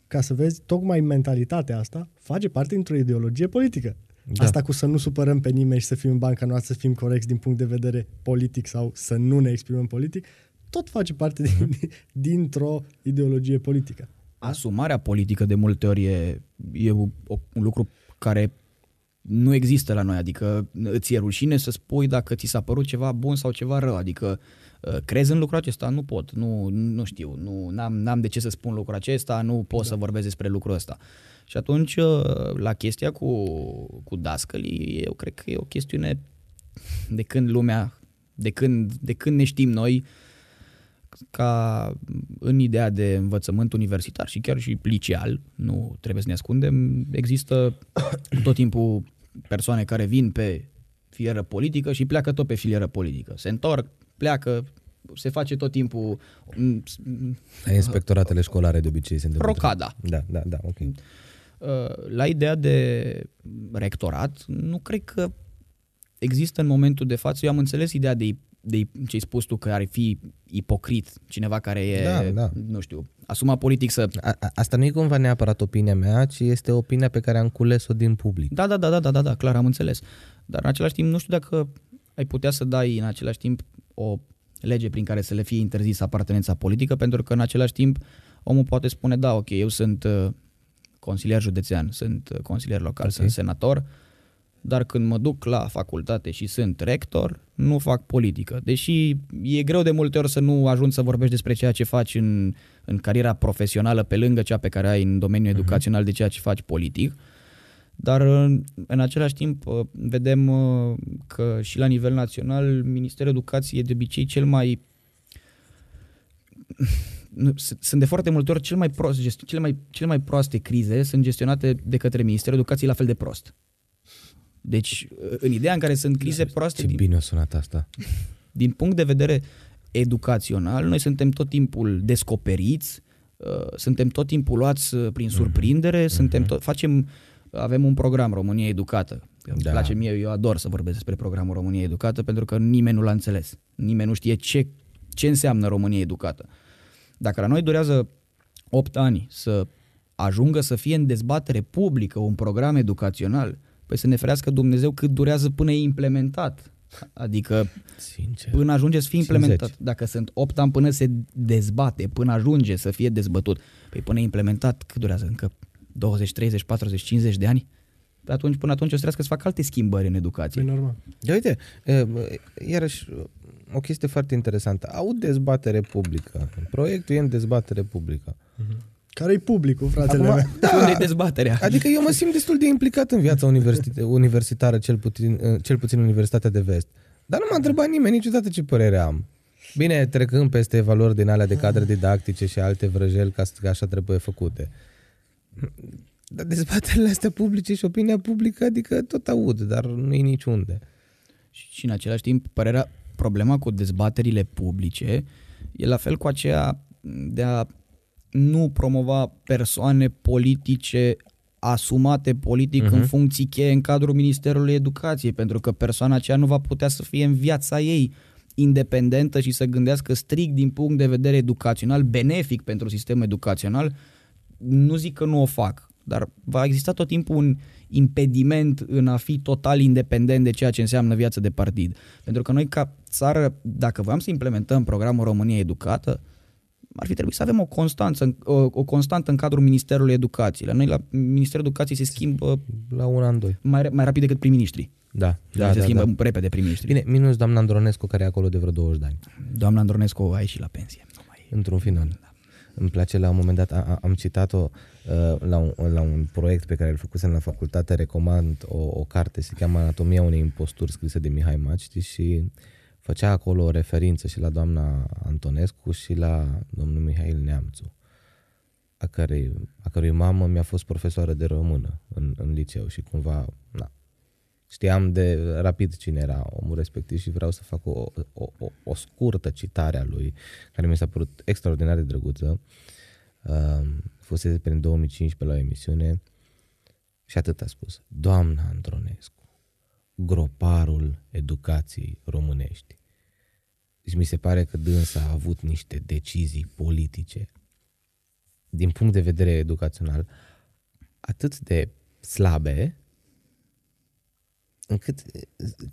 ca să vezi, tocmai mentalitatea asta face parte dintr-o ideologie politică. Da. Asta cu să nu supărăm pe nimeni și să fim în banca noastră, să fim corecți din punct de vedere politic sau să nu ne exprimăm politic, tot face parte din, uh-huh. *laughs* dintr-o ideologie politică. Asumarea politică de multe ori e, e un, un lucru care nu există la noi, adică îți e rușine să spui dacă ți s-a părut ceva bun sau ceva rău, adică uh, crezi în lucrul acesta? Nu pot, nu, nu știu, nu n-am, n-am de ce să spun lucrul acesta, nu pot da. să vorbesc despre lucrul ăsta. Și atunci, uh, la chestia cu, cu dascălii, eu cred că e o chestiune de când lumea, de când, de când ne știm noi, uh, ca în ideea de învățământ universitar și chiar și liceal, nu trebuie să ne ascundem, există *coughs* tot timpul persoane care vin pe filieră politică și pleacă tot pe filieră politică. Se întorc, pleacă, se face tot timpul... Inspectoratele școlare de obicei se întâmplă. Rocada. Da, da, da, ok. Uh, la ideea de rectorat, nu cred că există în momentul de față, eu am înțeles ideea de de ce ai spus tu că ar fi ipocrit cineva care e, da, da. nu știu, asuma politic să... A, a, asta nu e cumva neapărat opinia mea, ci este opinia pe care am cules-o din public. Da, da, da, da, da, da, da, clar, am înțeles. Dar în același timp nu știu dacă ai putea să dai în același timp o lege prin care să le fie interzisă apartenența politică, pentru că în același timp omul poate spune, da, ok, eu sunt uh, consilier județean, sunt uh, consilier local, okay. sunt senator, uh, dar când mă duc la facultate și sunt rector, nu fac politică. Deși e greu de multe ori să nu ajungi să vorbești despre ceea ce faci în, în cariera profesională pe lângă cea pe care ai în domeniul uh-huh. educațional de ceea ce faci politic. Dar în, în același timp uh, vedem uh, că și la nivel național Ministerul Educației e de obicei cel mai sunt de foarte multe ori cel mai prost, cele mai, cele mai proaste crize sunt gestionate de către Ministerul Educației la fel de prost. Deci, în ideea în care sunt crize da, proaste... Ce din, bine a sunat asta. *laughs* Din punct de vedere educațional, noi suntem tot timpul descoperiți, uh, suntem tot timpul luați uh, prin mhm. surprindere, uh-huh. suntem tot, facem, avem un program România Educată. Da. Îmi place mie, eu ador să vorbesc despre programul România Educată pentru că nimeni nu l-a înțeles. Nimeni nu știe ce, ce înseamnă România Educată. Dacă la noi durează 8 ani să ajungă să fie în dezbatere publică un program educațional, Păi să ne ferească Dumnezeu cât durează până e implementat. Adică Sincer. până ajunge să fie implementat. 50. Dacă sunt 8 ani până se dezbate, până ajunge să fie dezbătut, păi până e implementat, cât durează? Încă 20, 30, 40, 50 de ani? Pe atunci, până atunci o să trebuie să fac alte schimbări în educație. Păi normal. De uite, iarăși o chestie foarte interesantă. Aud dezbatere publică. Proiectul e în dezbatere publică. Uh-huh. Care-i publicul, fratele Acum, Da, unde dezbaterea? Adică eu mă simt destul de implicat în viața universitară, cel puțin, cel puțin în Universitatea de Vest. Dar nu m-a întrebat nimeni niciodată ce părere am. Bine, trecând peste valori din alea de cadre didactice și alte vrăjeli ca că așa trebuie făcute. Dar dezbaterile astea publice și opinia publică, adică tot aud, dar nu e niciunde. Și, și în același timp, părerea, problema cu dezbaterile publice e la fel cu aceea de a nu promova persoane politice asumate politic uh-huh. în funcții cheie în cadrul Ministerului Educației, pentru că persoana aceea nu va putea să fie în viața ei independentă și să gândească strict din punct de vedere educațional, benefic pentru sistemul educațional, nu zic că nu o fac, dar va exista tot timpul un impediment în a fi total independent de ceea ce înseamnă viață de partid. Pentru că noi ca țară, dacă voiam să implementăm programul România Educată, ar fi trebuit să avem o constanță, o, o constantă în cadrul Ministerului Educației. La noi, la Ministerul Educației se schimbă la un an, doi. Mai, mai rapid decât prim-ministrii. Da, da, da, se da, schimbă da. repede prim-ministrii. Bine, minus doamna Andronescu, care e acolo de vreo 20 de ani. Doamna Andronescu a ieșit la pensie. Nu mai... Într-un final. Da. Îmi place, la un moment dat, a, a, am citat-o uh, la, un, la un proiect pe care îl făcusem la facultate, recomand o, o carte, se cheamă Anatomia unei imposturi, scrisă de Mihai Maci și făcea acolo o referință și la doamna Antonescu și la domnul Mihail Neamțu, a cărei, a cărui mamă mi-a fost profesoară de română în, în liceu și cumva, na, știam de rapid cine era omul respectiv și vreau să fac o, o, o, o scurtă citare a lui, care mi s-a părut extraordinar de drăguță. Uh, fusese prin 2015 la o emisiune și atât a spus. Doamna Andronescu, groparul educației românești. Deci mi se pare că dânsa a avut niște decizii politice din punct de vedere educațional atât de slabe încât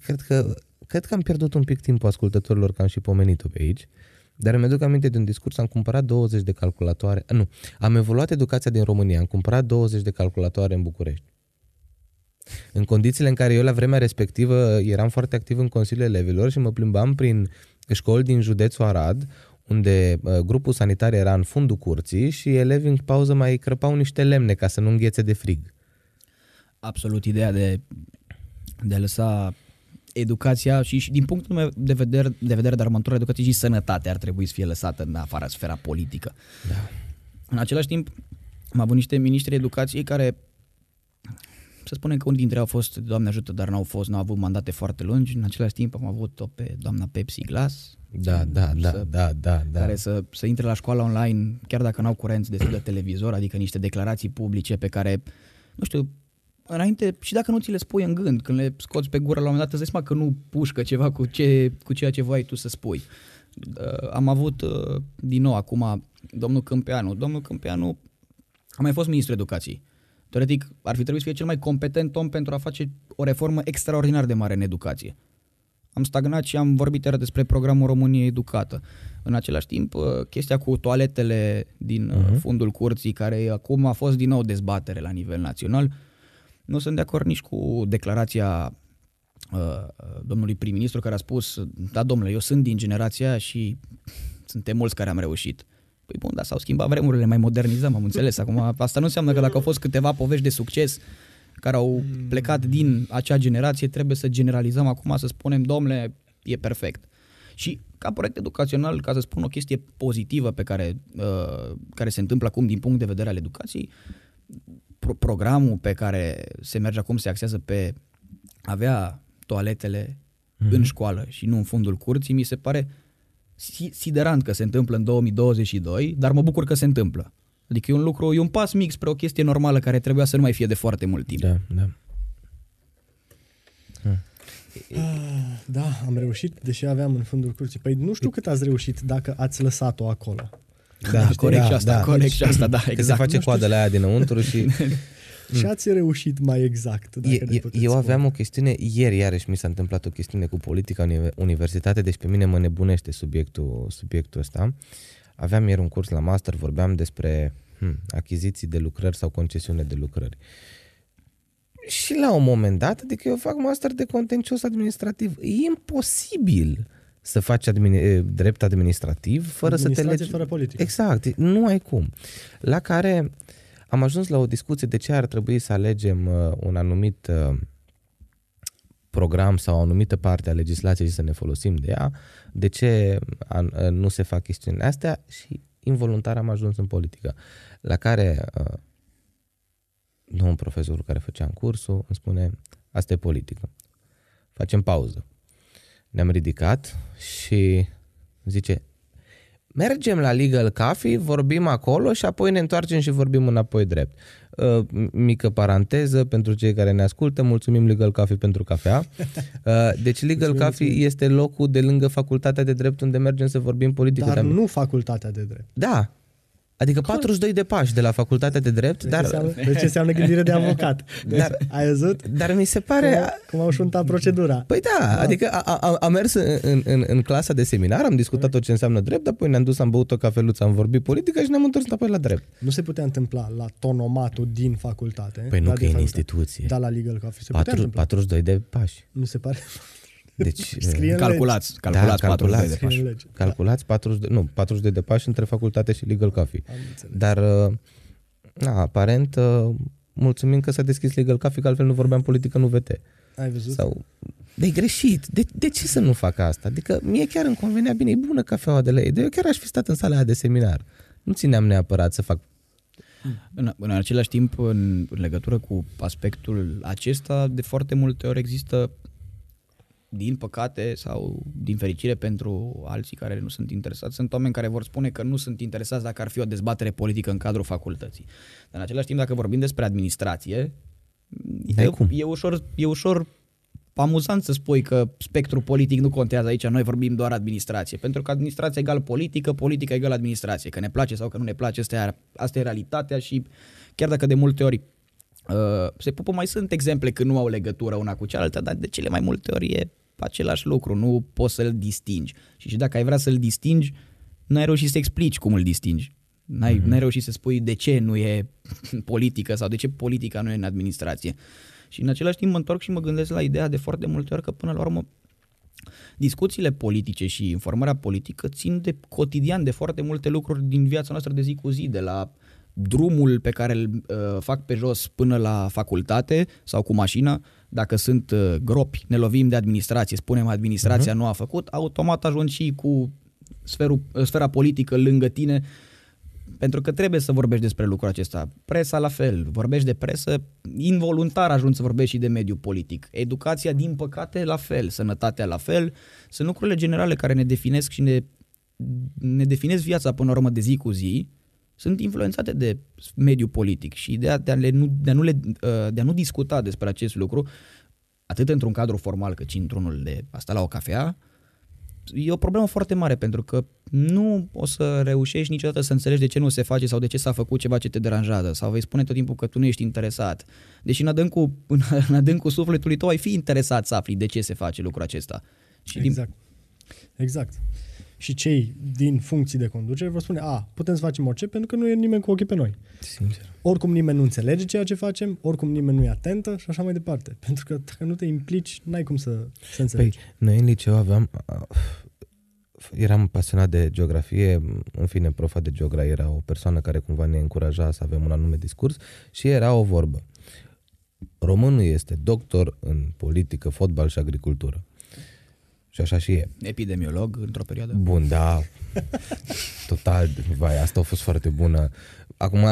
cred că, cred că am pierdut un pic timpul ascultătorilor că am și pomenit-o pe aici, dar îmi aduc aminte de un discurs, am cumpărat 20 de calculatoare, nu, am evoluat educația din România, am cumpărat 20 de calculatoare în București. În condițiile în care eu la vremea respectivă eram foarte activ în Consiliul Elevilor și mă plimbam prin școli din județul Arad, unde uh, grupul sanitar era în fundul curții și elevii în pauză mai crăpau niște lemne ca să nu înghețe de frig. Absolut, ideea de, de a lăsa educația și, și din punctul meu de vedere, de vedere de armătură, educație și sănătate ar trebui să fie lăsată în afara sfera politică. Da. În același timp, am avut niște miniștri educației care să spunem că unii dintre ei au fost, Doamne ajută, dar n-au fost, n-au avut mandate foarte lungi. În același timp am avut-o pe doamna Pepsi Glass. Da, da, da, să, da, da, da. Care să, să intre la școala online, chiar dacă n-au curenți destul de televizor, adică niște declarații publice pe care, nu știu, înainte, și dacă nu ți le spui în gând, când le scoți pe gură la un moment dat, îți dai că nu pușcă ceva cu, ce, cu ceea ce voiai tu să spui. Uh, am avut, uh, din nou, acum, domnul Câmpeanu. Domnul Câmpeanu a mai fost ministru educației. Teoretic, ar fi trebuit să fie cel mai competent om pentru a face o reformă extraordinar de mare în educație. Am stagnat și am vorbit iar despre programul România Educată. În același timp, chestia cu toaletele din uh-huh. fundul curții, care acum a fost din nou dezbatere la nivel național, nu sunt de acord nici cu declarația uh, domnului prim-ministru care a spus, da domnule, eu sunt din generația și suntem mulți care am reușit. Păi bun, dar s-au schimbat vremurile, mai modernizăm, am înțeles. Acum, asta nu înseamnă că dacă au fost câteva povești de succes care au plecat din acea generație, trebuie să generalizăm acum, să spunem, domnule, e perfect. Și ca proiect educațional, ca să spun o chestie pozitivă pe care, uh, care se întâmplă acum din punct de vedere al educației, pro- programul pe care se merge acum se axează pe avea toaletele mm-hmm. în școală și nu în fundul curții, mi se pare siderant că se întâmplă în 2022, dar mă bucur că se întâmplă. Adică e un lucru, e un pas mic spre o chestie normală care trebuia să nu mai fie de foarte mult timp. Da, da. Ah, da, am reușit, deși aveam în fundul curții. Păi nu știu cât ați reușit dacă ați lăsat-o acolo. Da, Știi? corect da, și asta, da. corect și asta, da, exact. Că se face coadele aia dinăuntru și... *laughs* și ați reușit mai exact. Dacă e, eu spune. aveam o chestiune, ieri iarăși mi s-a întâmplat o chestiune cu politica în universitate, deci pe mine mă nebunește subiectul, subiectul ăsta. Aveam ieri un curs la master, vorbeam despre hmm, achiziții de lucrări sau concesiune de lucrări. Și la un moment dat, adică eu fac master de contencios administrativ, e imposibil să faci admini- drept administrativ fără să te legi... fără politică. Exact, nu ai cum. La care am ajuns la o discuție de ce ar trebui să alegem uh, un anumit uh, program sau o anumită parte a legislației și să ne folosim de ea, de ce uh, nu se fac chestiunile astea și involuntar am ajuns în politică, la care domnul profesor care făceam cursul îmi spune, asta e politică. Facem pauză. Ne-am ridicat și zice, mergem la Legal Coffee, vorbim acolo și apoi ne întoarcem și vorbim înapoi drept. Uh, mică paranteză pentru cei care ne ascultă, mulțumim Legal Coffee pentru cafea. *laughs* Uh, deci Legal Coffee este locul de lângă facultatea de drept unde mergem să vorbim politică. Dar nu facultatea de drept. Da, Adică 42 de pași de la facultatea de drept, De dar... ce înseamnă, de ce înseamnă gândire de avocat? *laughs* Deci, Dar- ai văzut? Dar mi se pare... Cum, cum au șuntat procedura. Păi da, adică a, a, am mers în, în, în, în clasa de seminar, am discutat tot ce înseamnă drept, apoi ne-am dus, am băut o cafeluță, am vorbit politică și ne-am întors înapoi la drept. Nu se putea întâmpla la tonomatul din facultate. Păi nu la că de e în facultate. instituție. Da, la Legal Coffee. Se putea 4, întâmpla. 42 de pași. Mi se pare. Deci, *laughs* Scrie în Calculați, lege. calculați Da, 42 de calculați. pași. Scrie în lege. calculați 42, nu, 42 de pași între facultate și legal coffee. Am înțeles. Dar, uh, na, aparent, uh, mulțumim că s-a deschis legal coffee, că altfel nu vorbeam politică, nu VT. Ai văzut? Sau, de e greșit. De, de ce să nu fac asta? Adică mie chiar îmi convenea bine, e bună cafeaua de la ei, dar eu chiar aș fi stat în sala aia de seminar. Nu țineam neapărat să fac În, în același timp, în, în legătură cu aspectul acesta, de foarte multe ori există, din păcate sau din fericire pentru alții care nu sunt interesați, sunt oameni care vor spune că nu sunt interesați dacă ar fi o dezbatere politică în cadrul facultății. Dar în același timp, dacă vorbim despre administrație, N-ai e, cum. e, ușor, e ușor amuzant să spui că spectrul politic nu contează aici, noi vorbim doar administrație, pentru că administrație egal politică, politică egal administrație, că ne place sau că nu ne place, asta e, asta e realitatea și chiar dacă de multe ori uh, se pupă, mai sunt exemple când nu au legătură una cu cealaltă, dar de cele mai multe ori e același lucru, nu poți să-l distingi. Și, și dacă ai vrea să-l distingi, n-ai reușit să explici cum îl distingi. N-ai, mm-hmm. n-ai reușit să spui de ce nu e *laughs* politică sau de ce politica nu e în administrație. Și în același timp mă întorc și mă gândesc la ideea de foarte multe ori că până la urmă discuțiile politice și informarea politică țin de cotidian de foarte multe lucruri din viața noastră de zi cu zi, de la drumul pe care îl uh, fac pe jos până la facultate sau cu mașina, dacă sunt uh, gropi, ne lovim de administrație, spunem administrația uh-huh. nu a făcut, automat ajungi și cu sferul, sfera politică lângă tine, pentru că trebuie să vorbești despre lucrul acesta. Presa la fel, vorbești de presă, involuntar ajungi să vorbești și de mediul politic. Educația, din păcate, la fel, sănătatea la fel. Sunt lucrurile generale care ne definesc și ne, ne definesc viața până la urmă de zi cu zi, sunt influențate de mediul politic și ideea de a, le, nu, de, a nu le, de a nu discuta despre acest lucru, atât într-un cadru formal cât și într-unul de a sta la o cafea, e o problemă foarte mare pentru că nu o să reușești niciodată să înțelegi de ce nu se face sau de ce s-a făcut ceva ce te deranjează sau vei spune tot timpul că tu nu ești interesat. Deși în adâncul, *laughs* în adâncul sufletului tău ai fi interesat să afli de ce se face lucrul acesta. Și din, Exact. Exact. Și cei din funcții de conducere vor spune, a, putem să facem orice pentru că nu e nimeni cu ochii pe noi. Sincer. Oricum nimeni nu înțelege ceea ce facem, oricum nimeni nu e atentă și așa mai departe. *laughs* Pentru că dacă nu te implici, n-ai cum să, să Păi, înțelegi. noi în liceu aveam... Eram pasionat de geografie, în fine, profa de geogra era o persoană care cumva ne încuraja să avem un anume discurs și era o vorbă. Românul este doctor în politică, fotbal și agricultură. Și așa și e. epidemiolog într-o perioadă. Bun, da, total, vai, asta a fost foarte bună. Acum,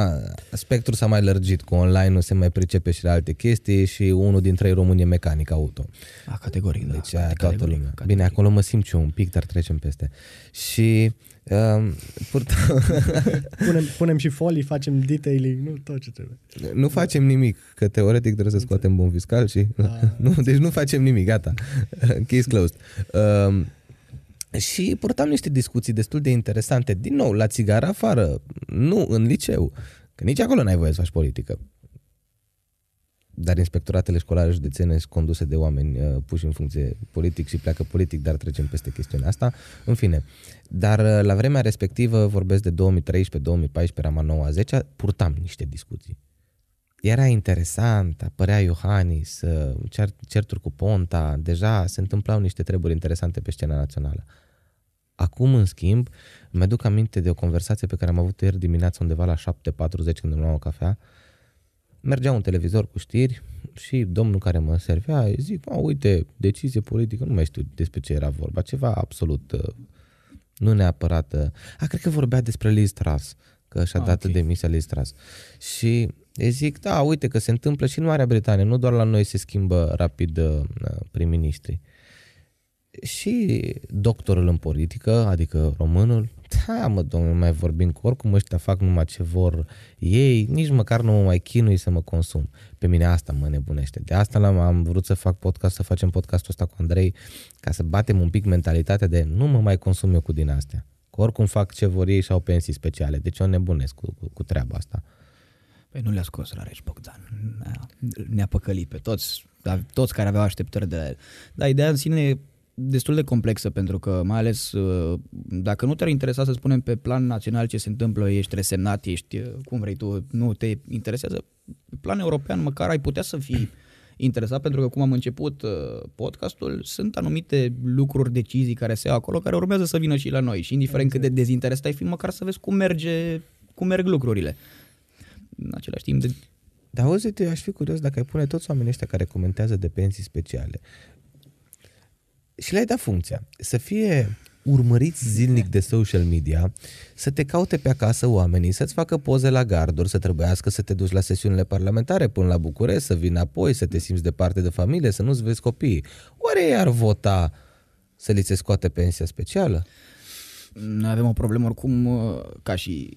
spectrul s-a mai lărgit, cu online-ul se mai pricepe și la alte chestii și unul dintre ei român e mecanic auto. A, categoric, da. Deci aia toată categoric, lumea. categoric. Bine, acolo mă simt și eu un pic, dar trecem peste. Și um, purtam, *laughs* Punem, *laughs* punem și folii, facem detailing, nu tot ce trebuie. nu facem nimic, că teoretic trebuie să scoatem bun fiscal și... *laughs* Nu, deci nu facem nimic, gata. Case closed. Um, și purtam niște discuții destul de interesante, din nou, la țigară afară, nu în liceu, că nici acolo n-ai voie să faci politică. Dar inspectoratele școlare județene sunt conduse de oameni uh, puși în funcție politic și pleacă politic, dar trecem peste chestiunea asta. În fine, dar uh, la vremea respectivă, vorbesc de 2013-2014, eram a 9 10 purtam niște discuții. Era interesant, apărea Iohannis, uh, cer, certuri cu Ponta, deja se întâmplau niște treburi interesante pe scena națională. Acum, în schimb, îmi aduc aminte de o conversație pe care am avut ieri dimineața undeva la 7.40 când îmi luam o cafea. Mergea un televizor cu știri și domnul care mă servea, îi zic, "Mă, uite, decizie politică, nu mai știu despre ce era vorba, ceva absolut, uh, nu neapărat... uh, A, cred că vorbea despre Liz Truss, că și-a Ah, dat ok. demisia Liz Truss. Și Deci zic, da, uite că se întâmplă și în Marea Britanie, nu doar la noi se schimbă rapid uh, prim-ministrii. Și doctorul în politică, adică românul, da, mă, domnule, mai vorbim cu oricum ăștia fac numai ce vor ei, nici măcar nu mă mai chinui să mă consum. Pe mine asta mă nebunește. De asta l-am, am vrut să fac podcast, să facem podcastul ăsta cu Andrei, ca să batem un pic mentalitatea de nu mă mai consum eu cu din astea. Că oricum fac ce vor ei și au pensii speciale. Deci eu nebunesc cu, cu, cu treaba asta. Păi nu le-a scos la Regi Bogdan. Ne-a păcălit pe toți, toți care aveau așteptări de la el. Dar ideea în sine e destul de complexă pentru că mai ales uh, dacă nu te-ar interesa să spunem pe plan național ce se întâmplă, ești resemnat, ești uh, cum vrei tu, nu te interesează, pe plan european măcar ai putea să fii interesat pentru că cum am început uh, podcastul, sunt anumite lucruri, decizii care se iau acolo care urmează să vină și la noi și indiferent cât de dezinteresat ai fi, măcar să vezi cum merge, cum merg lucrurile. În același timp, de... Dar auzi, aș fi curios dacă ai pune toți oamenii ăștia care comentează de pensii speciale și le-ai dat funcția să fie urmăriți zilnic de social media, să te caute pe acasă oamenii, să-ți facă poze la garduri, să trebuiască să te duci la sesiunile parlamentare până la București, să vină apoi, să te simți departe de familie, să nu-ți vezi copiii. Oare ei ar vota să li se scoate pensia specială? Noi avem o problemă oricum, ca și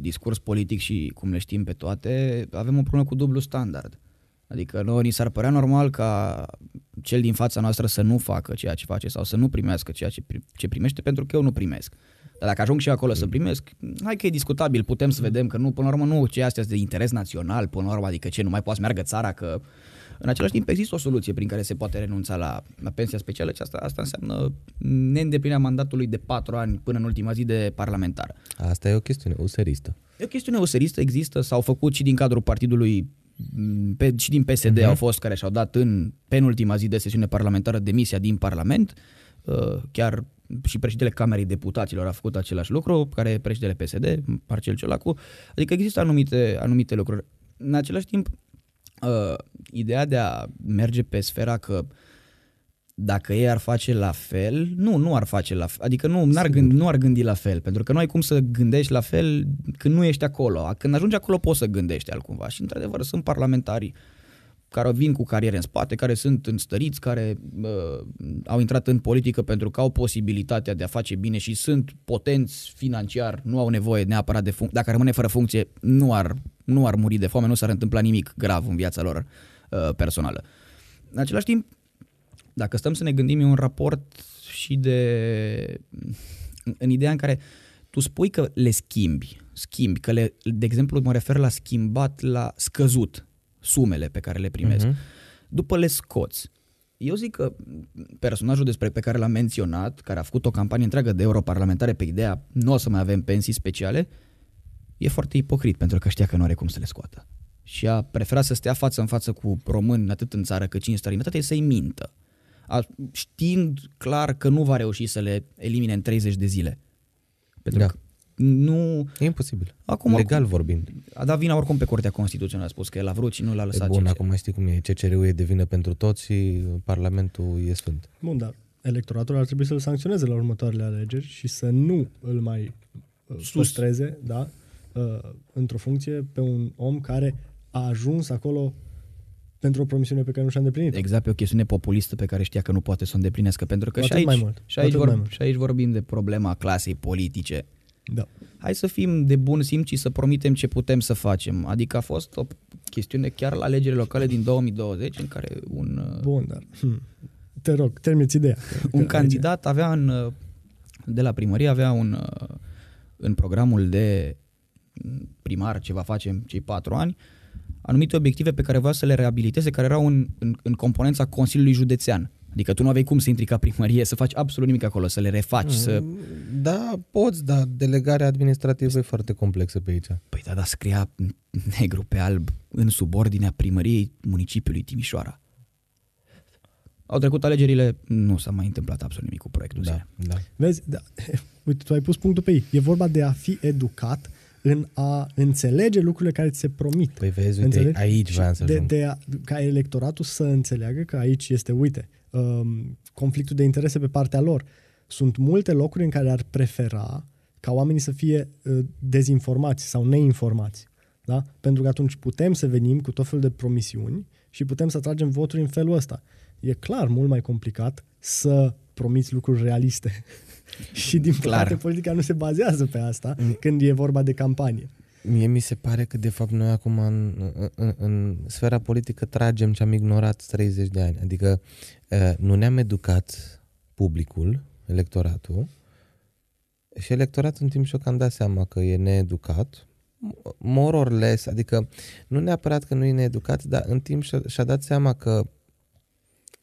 discurs politic și cum le știm pe toate, avem o problemă cu dublu standard. Adică nouă ni s-ar părea normal ca cel din fața noastră să nu facă ceea ce face sau să nu primească ceea ce, ce primește pentru că eu nu primesc. Dar dacă ajung și acolo să primesc, hai că e discutabil, putem să vedem că nu, până la urmă nu, ce astea de interes național, până la urmă, adică ce, nu mai poate să meargă țara, că în același timp există o soluție prin care se poate renunța la, la pensia specială și asta, asta înseamnă neîndeplinirea mandatului de patru ani până în ultima zi de parlamentar. Asta e o chestiune useristă. E o chestiune useristă, există, s-au făcut și din cadrul partidului pe, și din PSD uh-huh. Mhm. au fost care și-au dat în penultima zi de sesiune parlamentară demisia din Parlament, uh, chiar și președintele Camerei Deputaților a făcut același lucru, care e președintele PSD, Marcel Ciolacu, adică există anumite, anumite lucruri. În același timp, uh, ideea de a merge pe sfera că uh, dacă ei ar face la fel, nu, nu ar face la fel. Adică nu, n-ar gândi, nu ar gândi la fel, pentru că nu ai cum să gândești la fel când nu ești acolo. Când ajungi acolo poți să gândești altcumva. Și într-adevăr sunt parlamentari care vin cu cariere în spate, care sunt înstăriți, care uh, au intrat în politică pentru că au posibilitatea de a face bine și sunt potenți financiar, nu au nevoie neapărat de funcție. Dacă rămâne fără funcție, nu ar, nu ar muri de foame, nu s-ar întâmpla nimic grav în viața lor uh, personală. În același timp, dacă stăm să ne gândim, e un raport și de... în ideea în care tu spui că le schimbi, schimbi, că le, de exemplu mă refer la schimbat, la scăzut sumele pe care le primesc. Uh-huh. După le scoți. Eu zic că personajul despre pe care l-am menționat, care a făcut o campanie întreagă de europarlamentare pe ideea nu o să mai avem pensii speciale, e foarte ipocrit pentru că știa că nu are cum să le scoată. Și a preferat să stea față în față cu români, atât în țară cât și în străinătate, să-i mintă știind clar că nu va reuși să le elimine în 30 de zile. Pentru da. că nu... E imposibil. Acum, Legal oricum, vorbind. A dat vina oricum pe Curtea Constituțională, a spus că el a vrut și nu l-a lăsat. E bun, acum știi cum e. CCR-ul e de vină pentru toți și Parlamentul e sfânt. Bun, dar electoratul ar trebui să-l sancționeze la următoarele alegeri și să nu îl mai uh, păstreze, da, uh, într-o funcție pe un om care a ajuns acolo pentru o promisiune pe care nu și-a îndeplinit. Exact, pe o chestiune populistă pe care știa că nu poate să o îndeplinească, pentru că și aici, mai mult. Și, aici vor, mai mult. și aici vorbim de problema clasei politice. Da. Hai să fim de bun simț și să promitem ce putem să facem. Adică a fost o chestiune chiar la alegerile locale din 2020 în care un... Uh, bun, dar hm, te rog, termiți ideea. *laughs* Un candidat avea în, uh, de la primărie avea un, uh, în programul de primar ce va face în cei patru ani, anumite obiective pe care voia să le reabiliteze, care erau în, în, în componența Consiliului Județean. Adică tu nu aveai cum să intri ca primărie, să faci absolut nimic acolo, să le refaci, mm, să... Da, poți, dar delegarea administrativă e foarte complexă pe aici. Păi da, dar scria negru pe alb în subordinea primăriei municipiului Timișoara. Au trecut alegerile, nu s-a mai întâmplat absolut nimic cu proiectul da, da. Vezi, da. *laughs* uite, tu ai pus punctul pe ei. E vorba de a fi educat în a înțelege lucrurile care ți se promit. Păi vezi, uite, Înțelegi? aici vreau să de, de a, Ca electoratul să înțeleagă că aici este, uite, um, conflictul de interese pe partea lor. Sunt multe locuri în care ar prefera ca oamenii să fie uh, dezinformați sau neinformați. Da? Pentru că atunci putem să venim cu tot felul de promisiuni și putem să tragem voturi în felul ăsta. E clar mult mai complicat să promiți lucruri realiste. *laughs* și din păcate Clar. politica nu se bazează pe asta când e vorba de campanie. Mie mi se pare că, de fapt, noi acum în, în, în sfera politică tragem ce am ignorat 30 de ani. Adică uh, nu ne-am educat publicul, electoratul, și electoratul în timp și-o cam dat seama că e needucat, more or less, adică nu neapărat că nu e needucat, dar în timp și-a, și-a dat seama că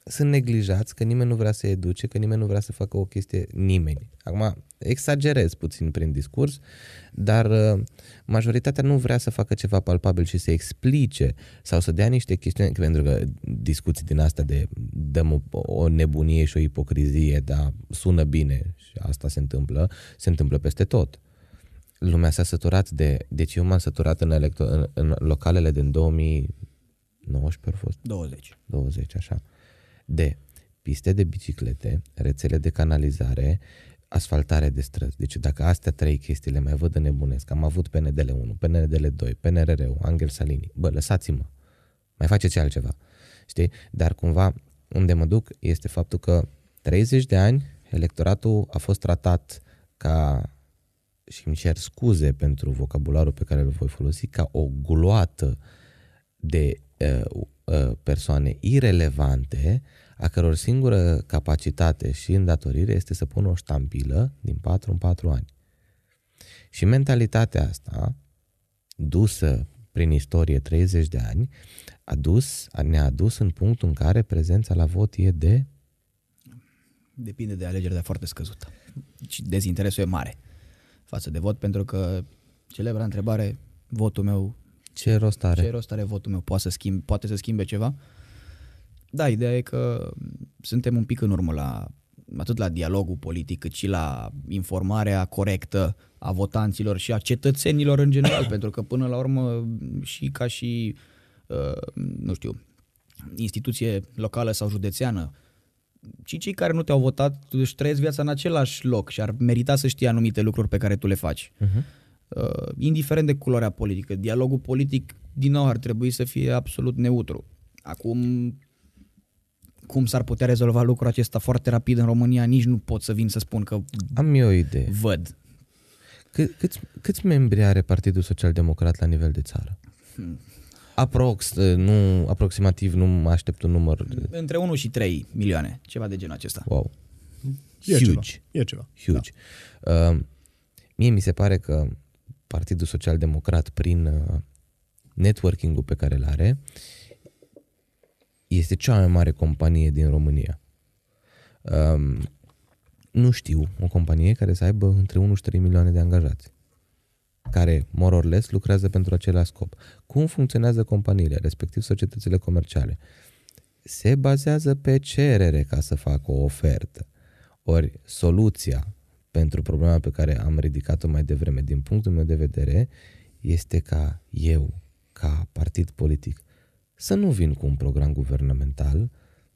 sunt neglijați, că nimeni nu vrea să educe, că nimeni nu vrea să facă o chestie, nimeni. Acum, exagerez puțin prin discurs, dar uh, majoritatea nu vrea să facă ceva palpabil și să explice sau să dea niște chestiuni, pentru că discuții din astea de dăm o, o nebunie și o ipocrizie, dar sună bine și asta se întâmplă, se întâmplă peste tot. Lumea s-a săturat de, deci eu m-am săturat în, electo, în, în localele din 2019 au fost 20. 20, așa, de piste de biciclete, rețele de canalizare, asfaltare de străzi. Deci dacă astea trei chestii le mai văd de nebunesc, am avut PNDL 1, PNDL 2, PNRR, Angel Salini, bă, lăsați-mă, mai faceți altceva, știi? Dar cumva unde mă duc este faptul că 30 de ani electoratul a fost tratat ca și îmi cer scuze pentru vocabularul pe care îl voi folosi, ca o guloată de uh, uh, persoane irelevante, a căror singură capacitate și îndatorire este să pună o ștampilă din 4 în 4 ani. Și mentalitatea asta, dusă prin istorie 30 de ani, a dus, ne-a dus în punctul în care prezența la vot e de Depinde de alegeri, dar foarte scăzută. Și dezinteresul e mare față de vot, pentru că celebra întrebare, votul meu, ce rost are? ce rost are votul meu, poate să, schimb, poate să schimbe ceva? Da, ideea e că suntem un pic în urmă la atât la dialogul politic, cât și la informarea corectă a votanților și a cetățenilor în general, *coughs* pentru că până la urmă și ca și, uh, nu știu, instituție locală sau județeană, și cei care nu te-au votat își trăiesc viața în același loc și ar merita să știe anumite lucruri pe care tu le faci. Uh-huh. Uh, indiferent de culoarea politică, dialogul politic, din nou, ar trebui să fie absolut neutru. Acum, cum s-ar putea rezolva lucrul acesta foarte rapid în România, nici nu pot să vin să spun că Am eu o idee. văd. C- câți, câți membri are Partidul Social Democrat la nivel de țară? Aprox, nu, aproximativ, nu mă aștept un număr. Între 1 și 3 milioane, ceva de genul acesta. Wow. E Huge. ceva. E ceva. Huge. Da. Uh, mie mi se pare că Partidul Social Democrat, prin uh, networking-ul pe care îl are, este cea mai mare companie din România. Um, nu știu o companie care să aibă între 1 și 3 milioane de angajați care, more or less, lucrează pentru același scop. Cum funcționează companiile, respectiv societățile comerciale? Se bazează pe cerere ca să facă o ofertă. Ori soluția pentru problema pe care am ridicat-o mai devreme, din punctul meu de vedere, este ca eu, ca partid politic, să nu vin cu un program guvernamental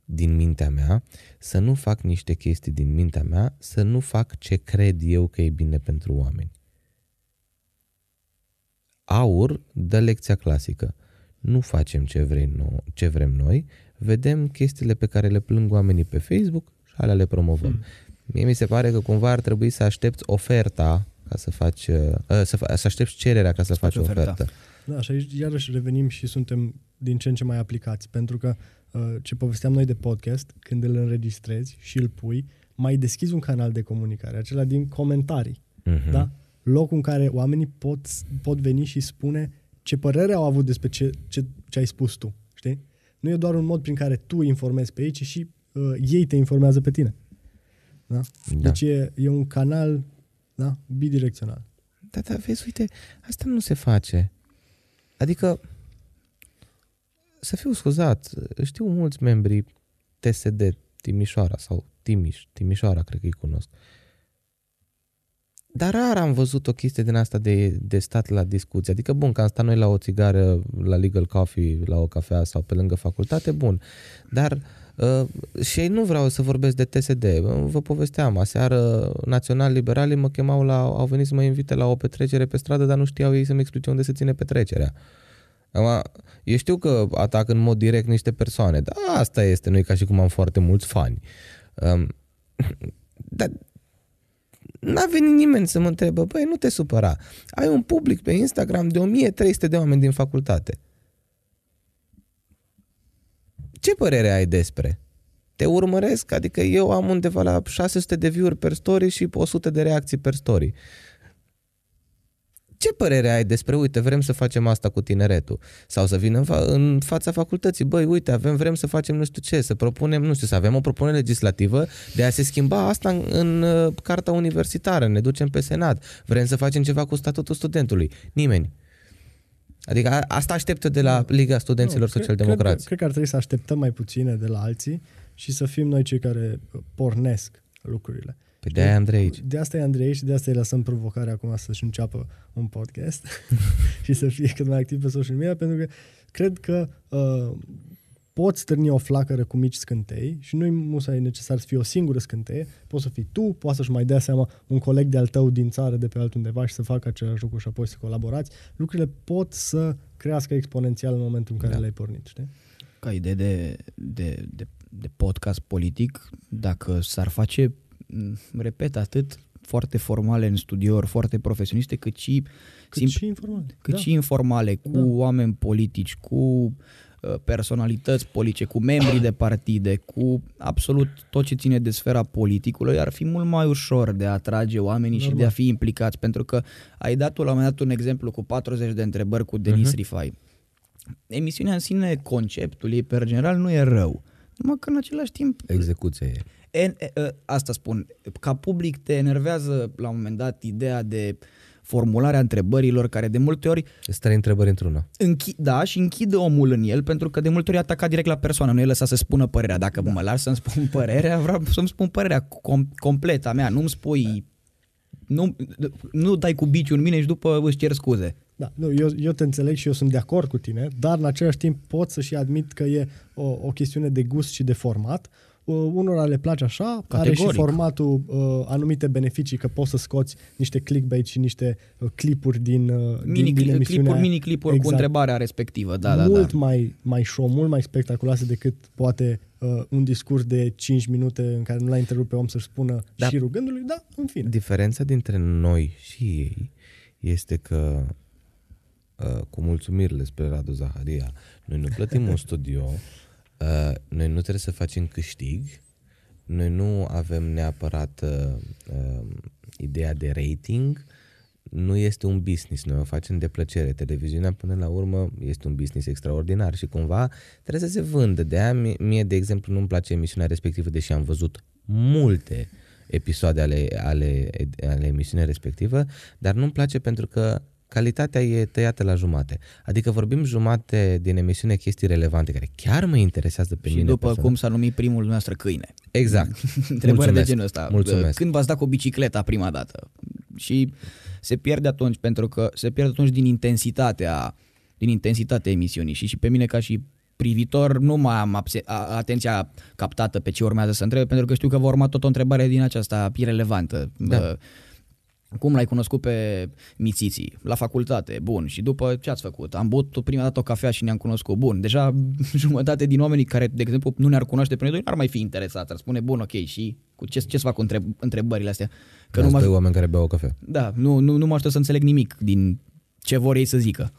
din mintea mea, să nu fac niște chestii din mintea mea, să nu fac ce cred eu că e bine pentru oameni. Aur dă lecția clasică. Nu facem ce, vrei no- ce vrem noi, vedem chestiile pe care le plâng oamenii pe Facebook și alea le promovăm. Hmm. Mie mi se pare că cumva ar trebui să aștepți oferta ca să faci, uh, să, fa- să aștepți cererea ca să, să faci oferta. ofertă. Da, și aici iarăși revenim și suntem din ce în ce mai aplicați, pentru că uh, ce povesteam noi de podcast, când îl înregistrezi și îl pui, mai deschizi un canal de comunicare, acela din comentarii, Mhm. da? Locul în care oamenii pot, pot veni și spune ce părere au avut despre ce, ce, ce ai spus tu, știi? Nu e doar un mod prin care tu informezi pe ei, ci și uh, ei te informează pe tine. Da? Da. Deci e, e un canal da? bidirecțional. Da, da, vezi, uite, asta nu se face. Adică, să fiu scuzat, știu mulți membri TSD Timișoara sau Timiș, Timișoara, cred că îi cunosc. Dar rar am văzut o chestie din asta de, de stat la discuție. Adică, bun, că am stat noi la o țigară, la Legal Coffee, la o cafea sau pe lângă facultate, bun. Dar Uh, și nu vreau să vorbesc de TSD. Vă povesteam, aseară național-liberalii mă chemau la, au venit să mă invite la o petrecere pe stradă, dar nu știau ei să-mi explice unde se ține petrecerea. Acum, eu știu că atac în mod direct niște persoane, dar asta este, nu e ca și cum am foarte mulți fani. Um, *clears throat* dar n-a venit nimeni să mă întrebe, băi, nu te supăra. Ai un public pe Instagram de 1300 de oameni din facultate. Ce părere ai despre? Te urmăresc, adică eu am undeva la 600 de view-uri per story și 100 de reacții per story. Ce părere ai despre, uite, vrem să facem asta cu tineretul? Sau să vină în, fa- în fața facultății, băi, uite, avem, vrem să facem nu știu ce, să propunem, nu știu, să avem o propunere legislativă de a se schimba asta în, în uh, carta universitară, ne ducem pe senat, vrem să facem ceva cu statutul studentului. Nimeni. Adică a, asta așteptă de la Liga Studenților Nu, Social-Democrați. Cred, cred că ar trebui să așteptăm mai puține de la alții și să fim noi cei care pornesc lucrurile. Păi de aia Andrei aici. De asta e Andrei și de asta îi lăsăm provocarea acum să-și înceapă un podcast *laughs* și să fie cât mai activ pe social media, pentru că cred că uh, poți stârni o flacără cu mici scântei și nu-i musai necesar să fie o singură scânteie, poți să fii tu, poți să-și mai dea seama un coleg de-al tău din țară de pe altundeva și să facă același lucru și apoi să colaborați. Lucrurile pot să crească exponențial în momentul în care Da. le-ai pornit, știi? Ca idee de, de, de, de podcast politic, dacă s-ar face, m, repet, atât foarte formale în studiouri, foarte profesioniste, cât și, Cât sim- și informal. cât da. și informale, cu Da. oameni politici, cu uh, personalități politice, cu membrii de partide, cu absolut tot ce ține de sfera politicului, ar fi mult mai ușor de a atrage oamenii și Normal. de a fi implicați, pentru că ai dat tu la un moment dat un exemplu cu 40 de întrebări cu Denis Mhm. uh-huh. Rifai. Emisiunea în sine, conceptul ei per general nu e rău, numai că în același timp Execuția e. En, e, e, asta spun, ca public te enervează la un moment dat ideea de formularea întrebărilor care de multe ori Îți trei întrebări într-una. închi, da, și închide omul în el pentru că de multe ori ataca direct la persoană, nu e lăsat să spună părerea. Dacă da. mă las să-mi spun *laughs* părerea, vreau să-mi spun părerea com- completă a mea, nu-mi spui nu, nu dai cu biciul în mine și după îți cer scuze. Da, nu, eu, eu te înțeleg și eu sunt de acord cu tine, dar în același timp pot să și admit că e o, o chestiune de gust și de format. Uh, unora le place așa, are Categoric. și formatul uh, anumite beneficii, că poți să scoți niște clickbait și niște uh, clipuri din, uh, Mini, din, din emisiunea clipuri, aia. mini clipuri exact. cu întrebarea respectivă. Da, da, mult da. mai, mai show, mult mai spectaculoase decât poate uh, un discurs de 5 minute în care nu l-ai întrerupt pe om să-și spună Da. da. șirul gândului, da, în fine. Diferența dintre noi și ei este că uh, cu mulțumirile spre Radu Zaharia, noi nu plătim un *laughs* studio, uh, noi nu trebuie să facem câștig, noi nu avem neapărat uh, uh, ideea de rating, nu este un business, noi o facem de plăcere. Televiziunea până la urmă este un business extraordinar și cumva trebuie să se vândă. De aia mie, mie de exemplu, nu-mi place emisiunea respectivă, deși am văzut multe episoade ale, ale, ale emisiunii respectivă, dar nu-mi place pentru că calitatea e tăiată la jumate. Adică vorbim jumate din emisiune chestii relevante care chiar mă interesează pe Și mine. după personal. cum s-a numit primul dumneavoastră câine. Exact. *laughs* Întrebări de Mulțumesc. genul ăsta. Mulțumesc. Când v-ați dat cu bicicleta prima dată? Și se pierde atunci, pentru că se pierde atunci din intensitatea, din intensitatea emisiunii. Și, și pe mine ca și privitor nu mai am abse- a- atenția captată pe ce urmează să întrebe, pentru că știu că va urma tot o întrebare din aceasta irelevantă. Da. Uh, Cum l-ai cunoscut pe Mițiții? La facultate, bun. Și după ce ați făcut? Am băut prima dată o cafea și ne-am cunoscut. Bun. Deja *laughs* jumătate din oamenii care, de exemplu, nu ne-ar cunoaște pe noi doi, n-ar mai fi interesați. Ar spune, bun, ok, și cu ce, ce să fac cu întreb, întrebările astea? Că nu mă, doi oameni care beau o cafea. da, nu, nu, nu mă aștept să înțeleg nimic din ce vor ei să zică.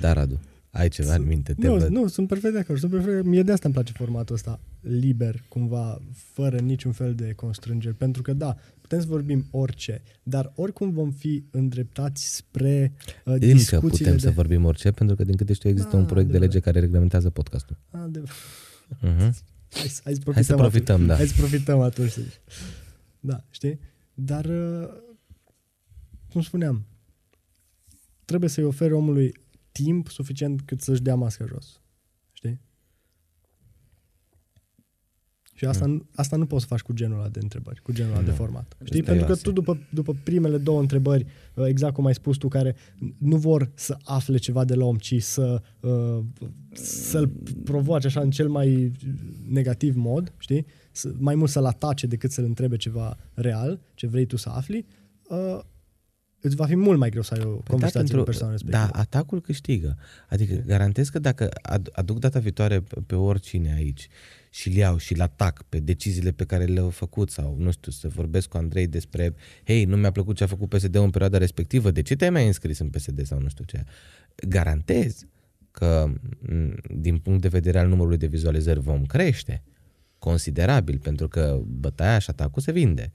Da, Radu, ai ceva în minte, te Nu, văd. nu, sunt perfect de acord. Sunt perfect, mie de asta îmi place formatul ăsta liber, cumva, fără niciun fel de constrângeri. Pentru că, da, putem să vorbim orice, dar oricum vom fi îndreptați spre uh, Încă discuțiile putem de... să vorbim orice, pentru că din câte știu există Da, un proiect de lege adevărat. care reglementează podcastul. Adevărat. *laughs* Uh-huh. Hai, să- hai să profităm, Hai să profităm, atunci. da. Hai să profităm atunci. să zici. Da, știi? Dar, uh, cum spuneam, trebuie să-i oferi omului timp suficient cât să-și dea masca jos. Știi? Și Și asta, mm. asta nu poți să faci cu genul ăla de întrebări, cu genul ăla Nu. de format. Știi? Serioase. Pentru că tu după, după primele două întrebări, uh, exact cum ai spus tu, care nu vor să afle ceva de la om, ci să, uh, să-l provoace așa în cel mai negativ mod, știi? Să, mai mult să-l atace decât să-l întrebe ceva real, ce vrei tu să afli, uh, îți va fi mult mai greu să ai o Păi da, conversație pentru- cu persoana respectivă. Da, atacul câștigă. Adică garantez că dacă ad- aduc data viitoare pe- pe oricine aici și îl iau și îl atac pe deciziile pe care le-au făcut sau, nu știu, să vorbesc cu Andrei despre hei, nu mi-a plăcut ce a făcut PSD-ul în perioada respectivă, de ce te-ai mai înscris în PSD sau nu știu ce. Garantez că m, din punct de vedere al numărului de vizualizări vom crește considerabil, pentru că bătaia și atacul se vinde.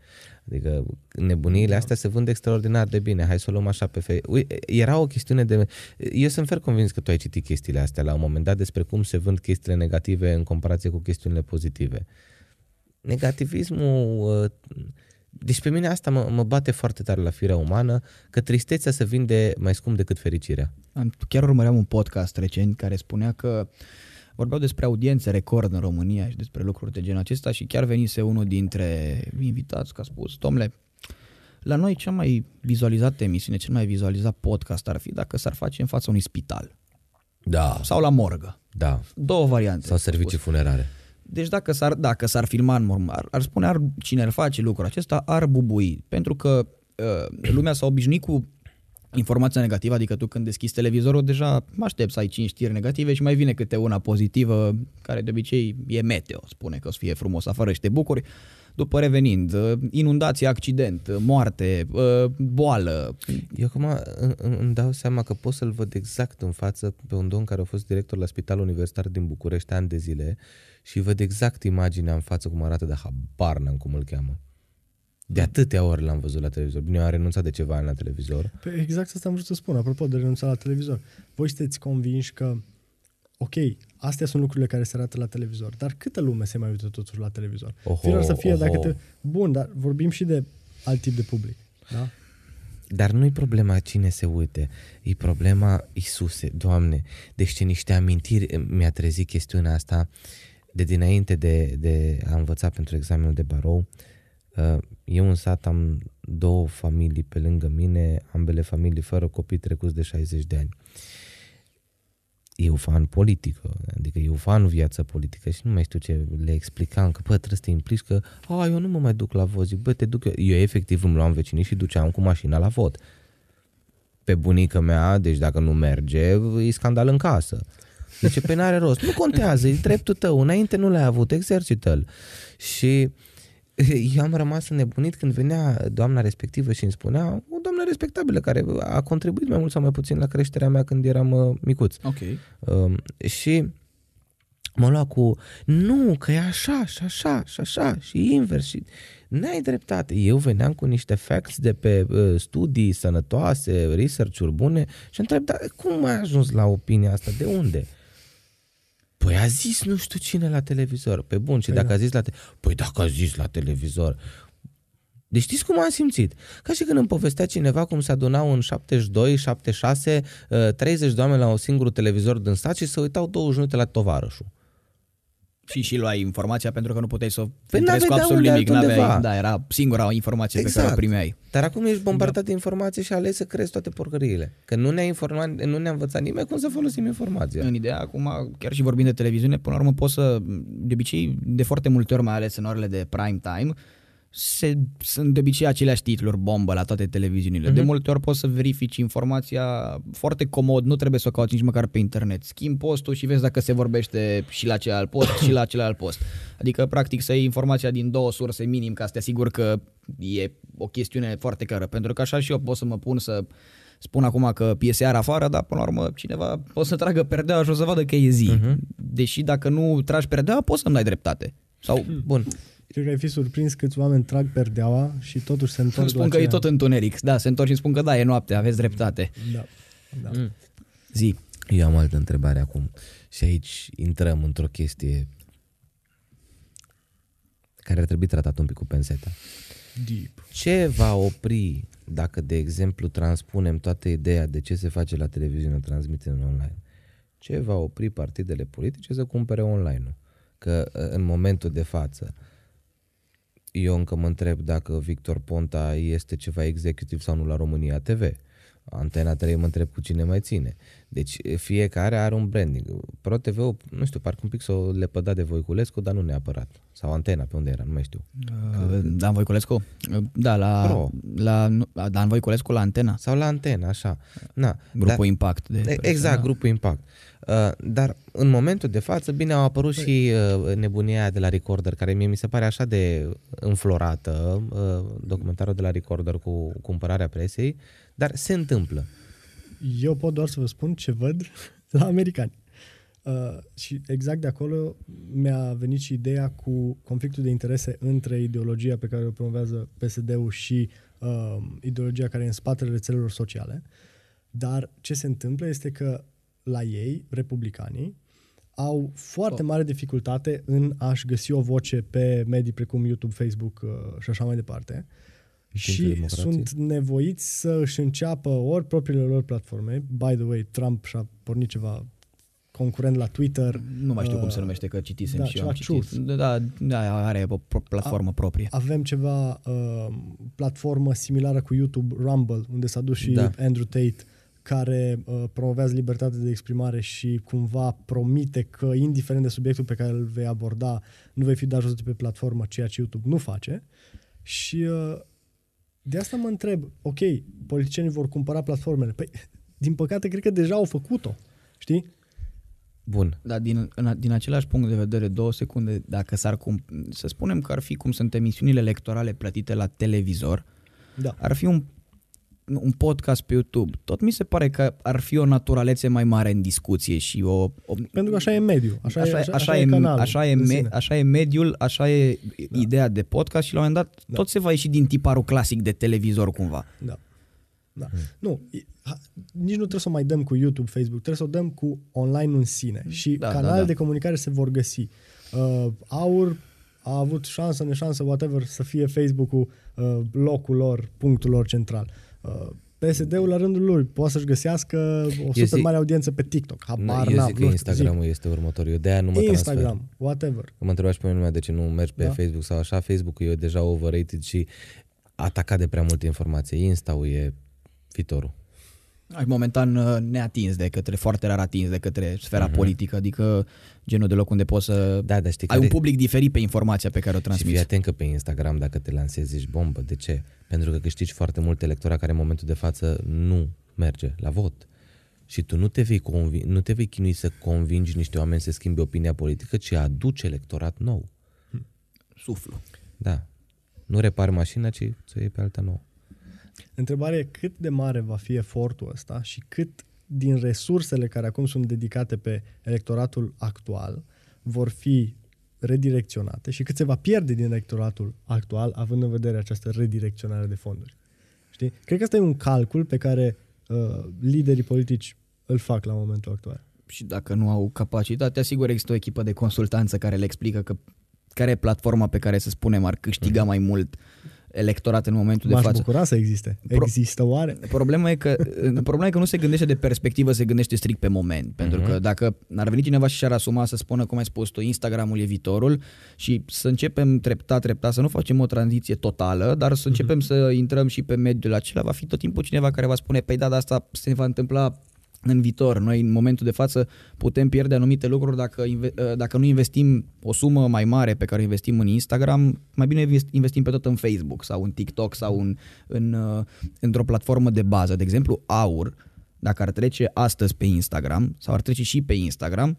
Adică nebuniile astea se vând extraordinar de bine. Hai să o luăm așa pe fe... Ui, Era o chestiune de... Eu sunt fer convins că tu ai citit chestiile astea la un moment dat despre cum se vând chestiile negative în comparație cu chestiunile pozitive. Negativismul... uh, Deci pe mine asta mă, mă bate foarte tare la firea umană, că tristețea se vinde mai scump decât fericirea. Am, chiar urmăream un podcast recent care spunea că vorbeau despre audiențe record în România și despre lucruri de genul acesta și chiar venise unul dintre invitați că a spus, domnule, la noi cea mai vizualizată emisiune, cel mai vizualizat podcast ar fi dacă s-ar face în fața unui spital Da. sau la morgă. Da. Două variante. Sau servicii funerare. Deci dacă s-ar, dacă s-ar filma în mormânt, ar, ar spune ar, cine ar face lucrul acesta, ar bubui. Pentru că uh, lumea s-a obișnuit cu informația negativă, adică tu când deschizi televizorul deja mă aștept să ai 5 știri negative și mai vine câte una pozitivă, care de obicei e meteo, spune că o să fie frumos afară și te bucuri. După revenind, uh, inundație, accident, uh, moarte, uh, boală. Eu acum î- î- îmi dau seama că pot să-l văd exact în față pe un domn care a fost director la Spitalul Universitar din București ani de zile și văd exact imaginea în față cum arată, de habar n-am cum îl cheamă. De atâtea ori l-am văzut la televizor. Bine, eu am renunțat de ceva ani la televizor. Pe exact asta am vrut să spun, apropo de renunța la televizor. Voi sunteți convinși că, ok, astea sunt lucrurile care se arată la televizor, dar câtă lume se mai uită totuși la televizor? Oho, Firar să fie oho. dacă te... Bun, dar vorbim și de alt tip de public. Da? Dar nu-i problema cine se uite, e problema Isuse, Doamne. Deci ce niște amintiri mi-a trezit chestiunea asta de dinainte de, de a învăța pentru examenul de barou. Uh, Eu în sat am două familii pe lângă mine, ambele familii fără copii trecuți de 60 de ani. Eu fan politică, adică eu fan viață politică și nu mai știu ce le explicam, că bă, trebuie să te implici că a, eu nu mă mai duc la vot, zic, bă, te duc eu. Eu efectiv îmi luam vecinii și duceam cu mașina la vot. Pe bunica mea, deci dacă nu merge, e scandal în casă. Zice, pe n-are rost. Nu contează, e dreptul tău. Înainte nu l-ai avut, exercită-l. Și *laughs* eu am rămas înnebunit când venea doamna respectivă și îmi spunea, o doamnă respectabilă care a contribuit mai mult sau mai puțin la creșterea mea când eram uh, micuț. Ok. Um, și mă lua cu, nu, că e așa și așa și așa și invers și n-ai dreptate. Eu veneam cu niște facts de pe uh, studii sănătoase, research-uri bune și întreb, dar cum ai ajuns la opinia asta? De unde? Păi a zis nu știu cine la televizor. Pe bun, și Păi dacă da. a zis la te- Păi dacă a zis la televizor. Deci știți cum am simțit? Ca și când îmi povestea cineva cum se adunau în 72, 76, uh, 30 de oameni la un singur televizor din stat și se uitau 20 minute la tovarășul. Și și luai informația pentru că nu puteai să o Păi filtrezi cu n-aveai de absolut unde nimic. altundeva. N-aveai, da, era singura informație pe care o primeai. Dar acum ești bombardat de informații și alegi să crezi toate porcăriile. Că nu ne-a, informat, nu ne-a învățat nimeni cum să folosim informația. În ideea, acum, chiar și vorbind de televiziune, până la urmă poți să, de obicei, de foarte multe ori, mai ales în orele de prime time, se, sunt de obicei aceleași titluri bombă la toate televiziunile. Mm-hmm. De multe ori poți să verifici informația foarte comod, nu trebuie să o cauți nici măcar pe internet. Schimbi postul și vezi dacă se vorbește și la celălalt post și la celălalt post. Adică, practic, să iei informația din două surse minim ca să te asiguri că e o chestiune foarte clară. Pentru că așa și eu pot să mă pun să spun acum că piese iar afară, dar până la urmă cineva o să tragă perdeaua și o să vadă că e zi. Uh-huh. Deși dacă nu tragi perdeaua, poți să-mi dai dreptate. Sau, bun, Cred că ai fi surprins câți oameni trag perdeaua și totuși se îmi întorc spun la că e aceea- tot întuneric. Da, se întorc și îmi spun că da, e noapte, aveți dreptate. Da, da. Mm. Zi. Eu am altă întrebare acum. Și aici intrăm într-o chestie care ar trebui tratat un pic cu penseta. Deep. Ce va opri dacă, de exemplu, transpunem toată ideea de ce se face la televiziune, transmitem în online? Ce va opri partidele politice să cumpere online-ul? că uh, în momentul de față eu încă mă întreb dacă Victor Ponta este ceva executiv sau nu la România TV. Antena 3 mă întreb cu cine mai ține. Deci fiecare are un branding. Pro TV, nu știu, parcă un pic s-o lepădat de Voiculescu, dar nu neapărat. Sau Antena, pe unde era, nu mai știu. Uh, Dan Voiculescu? Uh, Da, la, Pro. la nu, Dan Voiculescu la Antena. Sau la Antena, așa. Na, Grupul dar- Impact. De E- Exact, grupul Impact. Uh, dar în momentul de față, bine, au apărut și uh, nebunia aia de la Recorder, care mie mi se pare așa de înflorată, uh, documentarul de la Recorder cu cumpărarea presei, dar se întâmplă. Eu pot doar să vă spun ce văd *laughs* la americani. Uh, și exact de acolo mi-a venit și ideea cu conflictul de interese între ideologia pe care o promovează PSD-ul și uh, ideologia care e în spatele rețelelor sociale. Dar ce se întâmplă este că la ei, republicanii, au foarte mare dificultate în a-și găsi o voce pe medii precum YouTube, Facebook uh, și așa mai departe. timpul Și democrației. sunt nevoiți să își înceapă ori propriile lor platforme. By the way, Trump și-a pornit ceva concurent la Twitter. Nu mai știu cum Uh, se numește, că citisem da, și eu am ceva citit. Da, da, are o pro- platformă proprie. Avem ceva uh, platformă similară cu YouTube, Rumble, unde s-a dus și Da. Andrew Tate, care uh, promovează libertatea de exprimare și cumva promite că, indiferent de subiectul pe care îl vei aborda, nu vei fi dat jos de pe platformă, ceea ce YouTube nu face. Și uh, de asta mă întreb, ok, politicienii vor cumpăra platformele. Păi, *laughs* din păcate, cred că deja au făcut-o. Știi? Bun. Dar din, în, din același punct de vedere, două secunde, dacă s-ar cum, să spunem că ar fi cum sunt emisiunile electorale plătite la televizor, Da. ar fi un, un podcast pe YouTube. Tot mi se pare că ar fi o naturalețe mai mare în discuție și o... o Pentru că așa e mediul, așa, așa, e, așa, așa, e, e, canalul. așa, e în me, sine. așa e mediul, așa e ideea de podcast și la un moment dat Da. tot se va ieși din tiparul clasic de televizor cumva. Da. Da. Nu, e- ha- nici nu trebuie să o mai dăm cu YouTube, Facebook, trebuie să o dăm cu online în sine. Și Da, da, da, canalele da. de comunicare se vor găsi. Uh, Aur a avut șansă, neșansă, whatever, să fie Facebook-ul uh, locul lor, punctul lor central. Uh, PSD-ul la rândul lui poate să-și găsească o super zic- mare audiență pe TikTok. Habar eu n-am, zic că nu știu, Instagramul este următorul. Eu de-aia nu mă zic. transfer. Instagram, whatever. Că mă întreba și pe mine lumea de ce nu mergi pe Da. Facebook sau așa. Facebook-ul e deja overrated și atacat de prea multe informații. Insta-ul e viitorul. Ai momentan uh, neatins de către, foarte rar atins de către sfera Mhm. politică, adică genul de loc unde poți să Da, dar știi ai care... un public diferit pe informația pe care o Și fii transmiți. atent că pe Instagram dacă te lansezi ești bombă. De ce? Pentru că câștigi foarte mult electorat care în momentul de față nu merge la vot. Și tu nu te vei, convi- nu te vei chinui să convingi niște oameni să schimbe opinia politică, ci aduci electorat nou. Suflu. Da. Nu repari mașina, ci să iei pe alta nouă. Întrebarea e cât de mare va fi efortul ăsta și cât din resursele care acum sunt dedicate pe electoratul actual vor fi redirecționate și cât se va pierde din electoratul actual având în vedere această redirecționare de fonduri. Știi? Cred că ăsta e un calcul pe care uh, liderii politici îl fac la momentul actual. Și dacă nu au capacitate, sigur există o echipă de consultanță care le explică că care e platforma pe care să spunem ar câștiga mai mult electorat în momentul de M-aș față. bucura să existe. Pro- Există oare? Problema e, că, *laughs* problema e că nu se gândește de perspectivă, se gândește strict pe moment. Pentru că dacă ar veni cineva și și-ar asuma să spună, cum ai spus tu, Instagramul e viitorul și să începem treptat, treptat, să nu facem o tranziție totală, dar să începem să intrăm și pe mediul acela, va fi tot timpul cineva care va spune, păi da, dar asta se va întâmpla în viitor. Noi în momentul de față putem pierde anumite lucruri dacă, inve- dacă nu investim o sumă mai mare pe care o investim în Instagram, mai bine invest- investim pe tot în Facebook sau în TikTok sau în, în, uh, într-o platformă de bază. De exemplu, Aur, dacă ar trece astăzi pe Instagram sau ar trece și pe Instagram,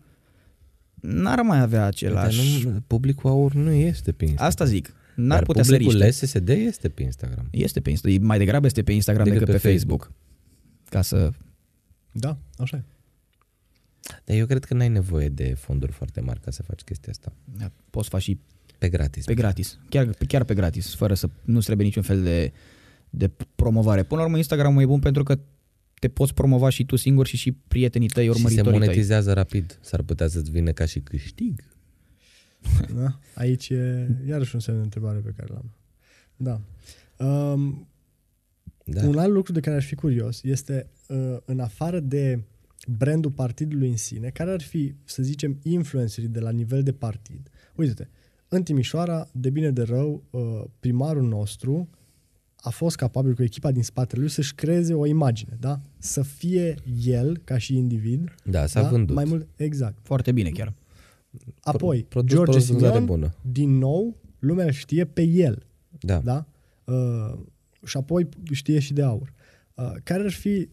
n-ar mai avea Dar același... nu, publicul aur nu este pe Instagram. Asta zic. N-ar Dar putea să publicul riște. SSD este pe Instagram. Este pe Instagram. Mai degrabă este pe Instagram decât, Decât pe, pe Facebook. Ca să... Da, așa e. Dar eu cred că n-ai nevoie de fonduri foarte mari ca să faci chestia asta. Poți face și Pe gratis. Pe gratis. Chiar, chiar pe gratis, fără să nu trebuie niciun fel de, de promovare. Până la urmă, Instagram e bun pentru că te poți promova și tu singur și și prietenii tăi, și se urmăritorii tăi. monetizează rapid. S-ar putea să-ți vină ca și câștig. Da? Aici e iarăși un semn de întrebare pe care l-am. Da. Um, Da. Un alt lucru de care aș fi curios este, uh, în afară de brandul partidului în sine, care ar fi, să zicem, influencerii de la nivel de partid. Uite-te, în Timișoara, de bine de rău, uh, primarul nostru a fost capabil cu echipa din spatele lui să-și creeze o imagine, da? Să fie el, ca și individ. Da, s-a vândut. Mai mult, exact. Foarte bine chiar. Apoi, Produs George produs vânzare Simion, bună. din nou, lumea îl știe pe el, Da. da? Uh, și apoi știe și de aur. Uh, care ar fi,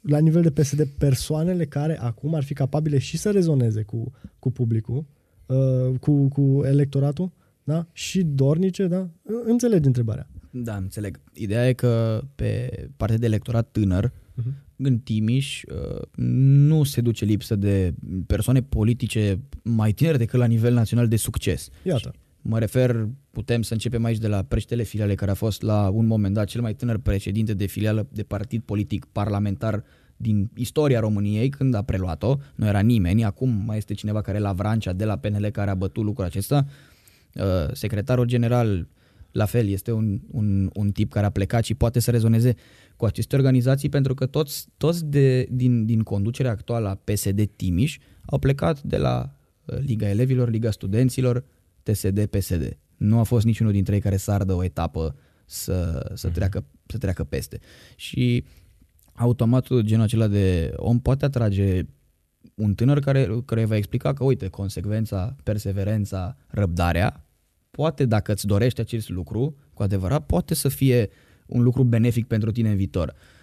la nivel de PSD, persoanele care acum ar fi capabile și să rezoneze cu, cu publicul, uh, cu, cu electoratul, da? Și dornice, da? Înțelegi întrebarea. Da, înțeleg. Ideea e că pe partea de electorat tânăr, Mhm. în Timiș, uh, nu se duce lipsă de persoane politice mai tinere decât la nivel național de succes. Iată. Mă refer, putem să începem aici de la președintele filiale, care a fost la un moment dat cel mai tânăr președinte de filială de partid politic parlamentar din istoria României, când a preluat-o. Nu era nimeni, acum mai este cineva care e la Vrancea de la PNL care a bătut lucrul acesta. Uh, Secretarul general, la fel, este un, un, un tip care a plecat și poate să rezoneze cu aceste organizații, pentru că toți, toți de, din, din conducerea actuală a PSD Timiș au plecat de la uh, Liga Elevilor, Liga Studenților, TSD, PSD. Nu a fost niciunul dintre ei care să ardă o etapă să, să, treacă, să treacă peste. Și automatul genul acela de om poate atrage un tânăr care, care va explica că, uite, consecvența, perseverența, răbdarea, poate, dacă îți dorești acest lucru, cu adevărat, poate să fie un lucru benefic pentru tine în viitor. Uh,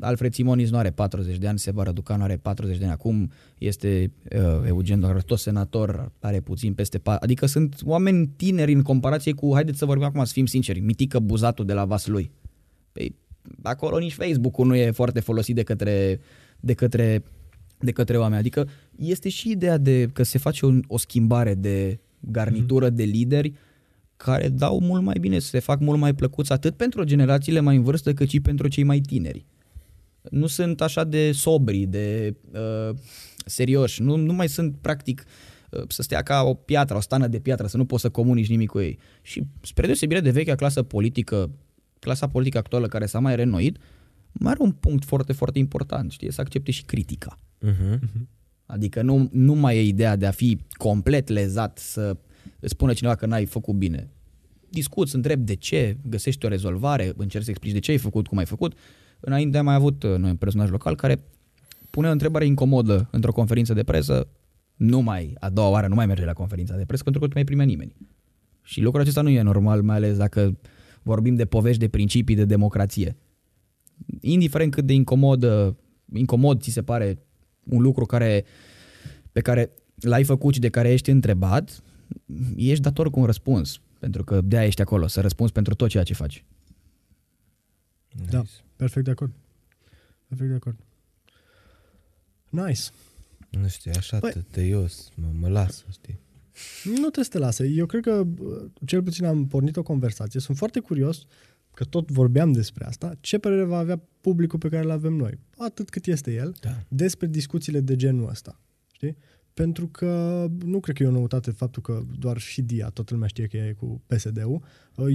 Alfred Simonis nu are 40 de ani, Seba Răducanu are 40 de ani acum, este uh, Eugen Doar, tot senator, are puțin peste 4, adică sunt oameni tineri în comparație cu, haideți să vorbim acum, să fim sinceri, Mitică Buzatul de la Vaslui. Păi, acolo nici Facebook-ul nu e foarte folosit de către, de către, de către oameni. Adică este și ideea de că se face o, o schimbare de garnitură de lideri care dau mult mai bine, se fac mult mai plăcuți atât pentru generațiile mai în vârstă cât și pentru cei mai tineri. Nu sunt așa de sobri, de uh, serioși, nu, nu mai sunt practic uh, să stea ca o piatră, o stană de piatră, să nu poți să comunici nimic cu ei. Și spre deosebire de vechea clasă politică, clasa politică actuală care s-a mai renoit, mai are un punct foarte, foarte important, știi, să accepte și critica. Uh-huh. Adică nu, nu mai e ideea de a fi complet lezat să îți spune cineva că n-ai făcut bine. Discuți, întrebi de ce, găsești o rezolvare, încerci să explici de ce ai făcut, cum ai făcut. Înainte am mai avut uh, noi un personaj local care pune o întrebare incomodă într-o conferință de presă, nu mai, a doua oară nu mai merge la conferința de presă pentru că nu mai primea nimeni. Și lucrul acesta nu e normal, mai ales dacă vorbim de povești de principii de democrație. Indiferent cât de incomod, incomod ți se pare un lucru care, pe care l-ai făcut și de care ești întrebat, ești dator cu un răspuns. Pentru că de-aia ești acolo, să răspunzi pentru tot ceea ce faci. Da, perfect de acord. Perfect de acord. Nice. Nu știu, e așa Păi- păi... tăios, mă, mă lasă, știi? Nu trebuie să te lase. Eu cred că uh, cel puțin am pornit o conversație. Sunt foarte curios că tot vorbeam despre asta. Ce părere va avea publicul pe care îl avem noi? Atât cât este el. Da. despre discuțiile de genul ăsta. Știi? Pentru că nu cred că e o noutate faptul că doar și DIA, toată lumea știe că e cu PSD-ul.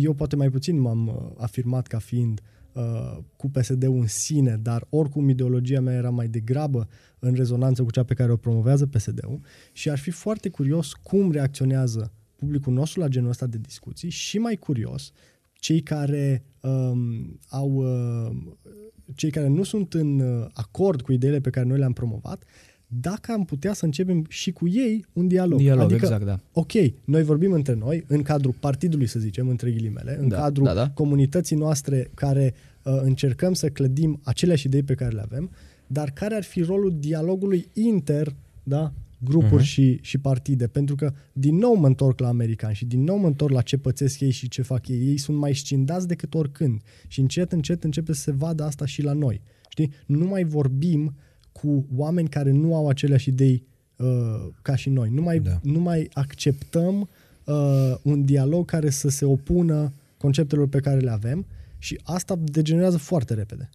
Eu poate mai puțin m-am uh, afirmat ca fiind uh, cu PSD-ul în sine, dar oricum ideologia mea era mai degrabă în rezonanță cu cea pe care o promovează PSD-ul și ar fi foarte curios cum reacționează publicul nostru la genul ăsta de discuții și mai curios cei care um, au uh, cei care nu sunt în uh, acord cu ideile pe care noi le-am promovat, dacă am putea să începem și cu ei un dialog. Dialog, adică, exact, da. ok, noi vorbim între noi, în cadrul partidului, să zicem, între ghilimele, în Da, cadrul da, da. comunității noastre care uh, încercăm să clădim aceleași idei pe care le avem, dar care ar fi rolul dialogului inter, da, grupuri uh-huh. și, și partide, pentru că din nou mă întorc la americani și din nou mă întorc la ce pățesc ei și ce fac ei. Ei sunt mai scindați decât oricând și încet, încet începe să se vadă asta și la noi. Știi? Nu mai vorbim cu oameni care nu au aceleași idei uh, ca și noi. Nu mai, da. nu mai acceptăm uh, un dialog care să se opună conceptelor pe care le avem și asta degenerează foarte repede.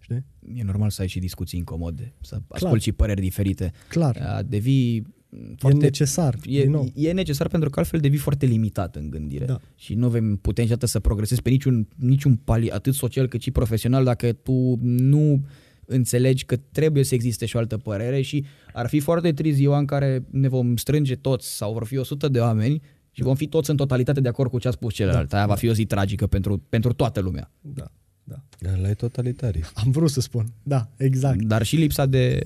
Știi? E normal să ai și discuții incomode, să asculti și păreri diferite. Clar. A, Devii Foarte, e necesar. E, din nou. e necesar pentru că altfel devii foarte limitat în gândire. Da. Și nu vei putea niciodată să progresezi pe niciun, niciun pali, atât social cât și profesional, dacă tu nu înțelegi că trebuie să existe și o altă părere și ar fi foarte trist ziua în care ne vom strânge toți sau vor fi 100 de oameni și vom fi toți în totalitate de acord cu ce a spus celălalt. Da, Aia va fi o zi tragică pentru, pentru toată lumea. Da, da. La e totalitarii. Am vrut să spun. Da, exact. Dar și lipsa de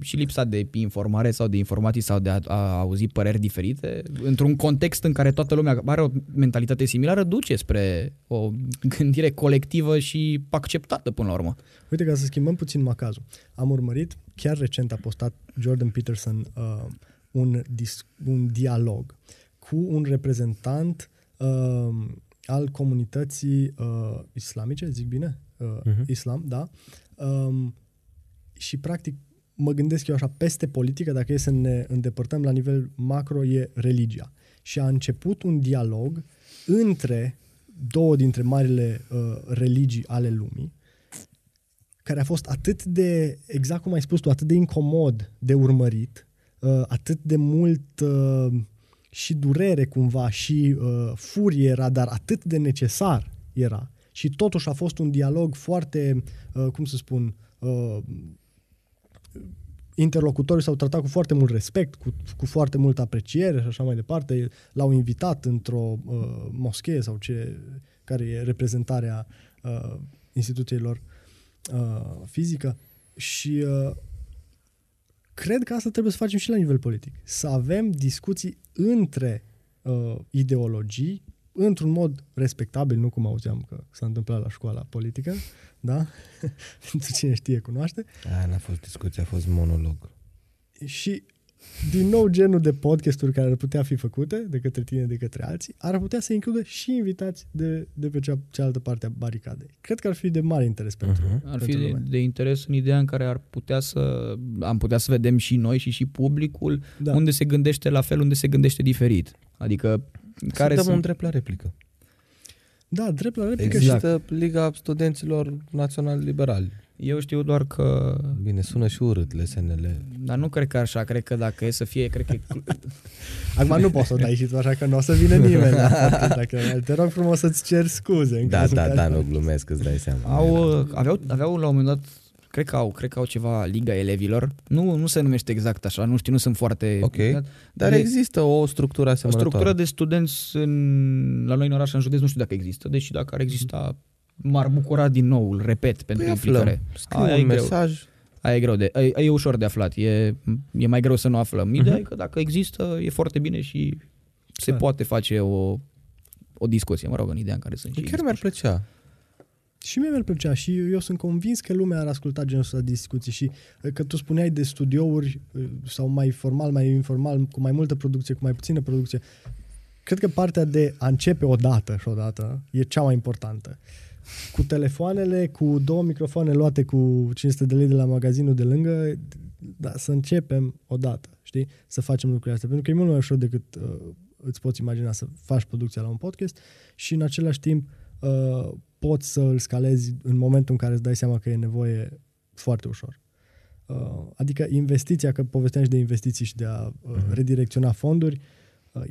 și lipsa de informare sau de informații sau de a, a auzi păreri diferite, într-un context în care toată lumea are o mentalitate similară, duce spre o gândire colectivă și acceptată până la urmă. Uite, ca să schimbăm puțin macazul. Am urmărit, chiar recent a postat Jordan Peterson uh, un, dis- un dialog cu un reprezentant uh, al comunității uh, islamice, zic bine? Uh, uh-huh. Islam, da. Um, și practic mă gândesc eu așa, peste politică, dacă e să ne îndepărtăm la nivel macro, e religia. Și a început un dialog între două dintre marile uh, religii ale lumii, care a fost atât de, exact cum ai spus tu, atât de incomod de urmărit, uh, atât de mult uh, și durere cumva și uh, furie era, dar atât de necesar era. Și totuși a fost un dialog foarte, uh, cum să spun, uh, interlocutorii s-au tratat cu foarte mult respect, cu, cu foarte multă apreciere și așa mai departe. L-au invitat într-o uh, moschee sau ce, care e reprezentarea uh, instituțiilor uh, fizică și uh, cred că asta trebuie să facem și la nivel politic. Să avem discuții între uh, ideologii într-un mod respectabil, nu cum auzeam că s-a întâmplat la școala politică, da? *laughs* Pentru cine știe, cunoaște. Aia n-a fost discuție, a fost monolog. Și din nou genul de podcasturi care ar putea fi făcute de către tine, de către alții, ar putea să includă și invitați de, de pe cea, cealaltă parte a baricadei. Cred că ar fi de mare interes pentru uh-huh. Ar fi de, de interes în ideea în care ar putea să am putea să vedem și noi și și publicul da. unde se gândește la fel, unde se gândește diferit. Adică care să dăm sunt... un drept la replică. Da, drept la replică Există și... Liga Studenților Național Liberali. Eu știu doar că... Bine, sună și urât lesenele. Dar nu cred că așa, cred că dacă e să fie, cred că... *laughs* Acum nu poți să o dai și tu așa că nu o să vină nimeni la *laughs* Dacă, te rog frumos să-ți cer scuze. Da, da, da, nu glumesc, îți dai seama. Au, aveau, aveau la un moment dat cred că au, cred că au ceva Liga Elevilor. Nu, nu se numește exact așa, nu știu, nu sunt foarte... Ok, dar, dar există o structură asemănătoare. O structură de studenți în, la noi în oraș, în județ, nu știu dacă există, deși dacă ar exista, m-ar bucura din nou, îl repet, pentru păi implicare. Scriu un mesaj. Greu. Aia e greu de, e, e ușor de aflat, e, e mai greu să nu aflăm. Ideea uh-huh. e că dacă există, e foarte bine și se da. poate face o, o discuție, mă rog, în ideea în care sunt Chiar și mi-ar plăcea. Și mie mi-ar plăcea și eu sunt convins că lumea ar asculta genul ăsta de discuții și uh, că tu spuneai de studiouri uh, sau mai formal, mai informal, cu mai multă producție, cu mai puțină producție. Cred că partea de a începe odată și odată e cea mai importantă. Cu telefoanele, cu două microfoane luate cu 500 de lei de la magazinul de lângă, da, să începem odată, știi? Să facem lucrurile astea. Pentru că e mult mai ușor decât uh, îți poți imagina să faci producția la un podcast și în același timp uh, poți să îl scalezi în momentul în care îți dai seama că e nevoie foarte ușor. Uh, adică investiția, că povesteam și de investiții și de a uh, uh-huh. redirecționa fonduri, uh,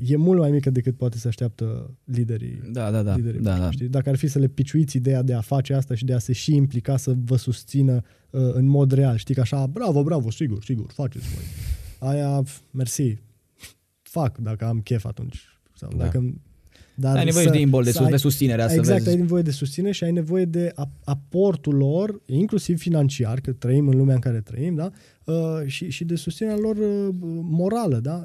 e mult mai mică decât poate să așteaptă liderii. Da, da, da. Liderii da, da. Știi? Dacă ar fi să le piciuiți ideea de a face asta și de a se și implica să vă susțină uh, în mod real, știi că așa, bravo, bravo, sigur, sigur, faceți voi. Aia, mersi, fac dacă am chef atunci. Sau da. dacă dar ai nevoie să, de imbol, de, sus, ai, de susținere. Exact, să vezi. ai nevoie de susținere și ai nevoie de aportul lor, inclusiv financiar, că trăim în lumea în care trăim, da? Uh, și, și de susținerea lor uh, morală, da?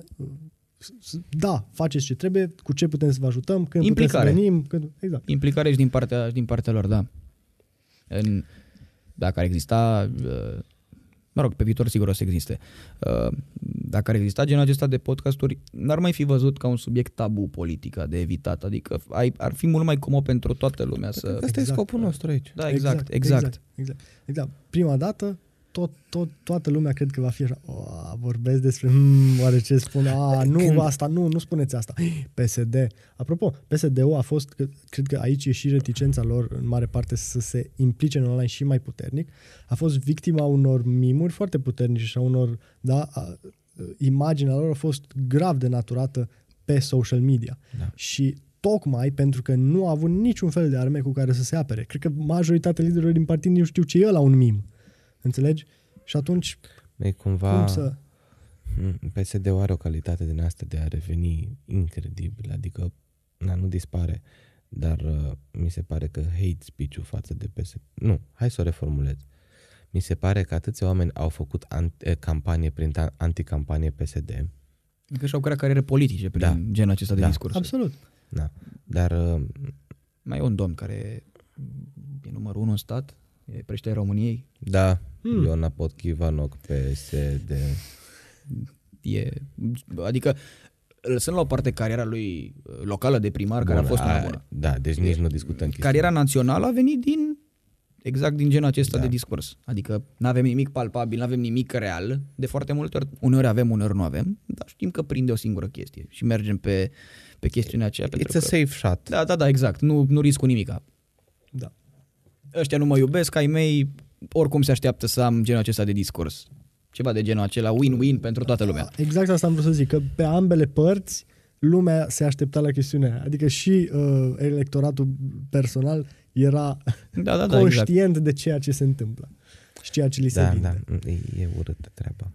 Da, faceți ce trebuie, cu ce putem să vă ajutăm, când Implicare. putem să venim. Când... Exact. Implicare și din partea, din partea lor, da. În, dacă ar exista uh, mă rog, pe viitor sigur o să existe. Uh, dacă ar exista genul acesta de podcasturi, n-ar mai fi văzut ca un subiect tabu politica de evitat, adică ar fi mult mai comod pentru toată lumea să... Asta exact. e scopul nostru aici. Da, exact, exact. Exact. exact. exact. exact. Prima dată tot, tot, toată lumea cred că va fi așa, o, vorbesc despre, hmm, oare ce spun, a, nu, Când... asta, nu, nu spuneți asta. PSD. Apropo, PSD-ul a fost, cred că aici e și reticența lor în mare parte să se implice în online și mai puternic, a fost victima unor mimuri foarte puternice și a unor, da, a, imaginea lor a fost grav denaturată pe social media. Da. Și tocmai pentru că nu a avut niciun fel de arme cu care să se apere. Cred că majoritatea liderilor din partid nu știu ce e la un mim Înțelegi? Și atunci, E cumva... cum să... Mm, PSD-ul are o calitate din asta de a reveni incredibil, adică na, nu dispare, dar uh, mi se pare că hate speech-ul față de PSD... Nu, hai să o reformulez. Mi se pare că atâția oameni au făcut an- eh, campanie prin ta- anticampanie PSD, Că și-au creat cariere politice prin Da. genul acesta de Da. discurs. Absolut. da. dar uh, Mai e un domn care e numărul unu în stat, e președintele României, da, Hmm. mm. Iona Potkivanoc, PSD, e, adică lăsând la o parte cariera lui uh, locală de primar, care a Bună, fost una aia- bună. Da, deci nici nu discutăm chestia. Cariera națională a venit din exact din genul acesta Da. de discurs. Adică nu avem nimic palpabil, nu avem nimic real, de foarte multe ori, uneori avem, uneori nu avem, dar știm că prinde o singură chestie și mergem pe, pe chestiunea aceea. pentru It's a că, safe shot. Da, da, da, exact. Nu, nu risc cu nimica. Da. Ăștia nu mă iubesc, ai mei oricum se așteaptă să am genul acesta de discurs. Ceva de genul acela, win-win pentru toată lumea. Exact asta am vrut să zic, că pe ambele părți lumea se aștepta la chestiunea aia. Adică și uh, electoratul personal era Da, da, da, *laughs* exact. conștient de ceea ce se întâmplă și ceea ce li se Da, vinde. da, e, e urâtă treaba.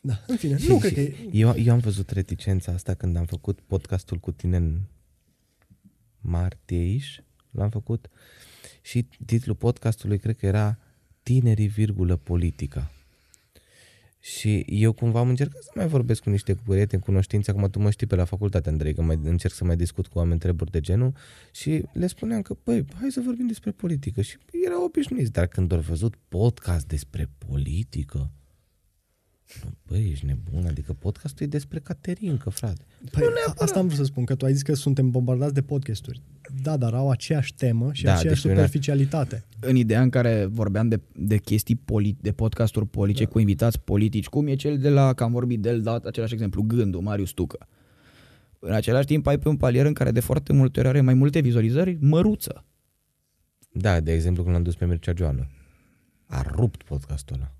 da. În fine, nu *laughs* cred că e... Eu, eu am văzut reticența asta când am făcut podcastul cu tine în martie l-am făcut și titlul podcastului cred că era Tinerii, virgulă, politica. Și eu cumva am încercat să mai vorbesc cu niște prieteni, cunoștințe, acum tu mă știi pe la facultate, Andrei, că mai încerc să mai discut cu oameni treburi de genul. Și le spuneam că, băi, hai să vorbim despre politică. Și erau obișnuiți, dar când au văzut podcast despre politică, nu, Băi, ești nebun, adică podcastul e despre Caterinca, frate. Păi, asta am vrut să spun, că tu ai zis că suntem bombardați de podcasturi. Da, dar au aceeași temă și Da, aceeași deci superficialitate. în ideea în care vorbeam de, de chestii poli, de podcasturi politice da. cu invitați politici, cum e cel de la, că am vorbit de el, dat același exemplu, Gândul, Marius Tucă. În același timp ai pe un palier în care de foarte multe ori are mai multe vizualizări, măruță. Da, de exemplu când l-am dus pe Mircea Joană. A rupt podcastul ăla.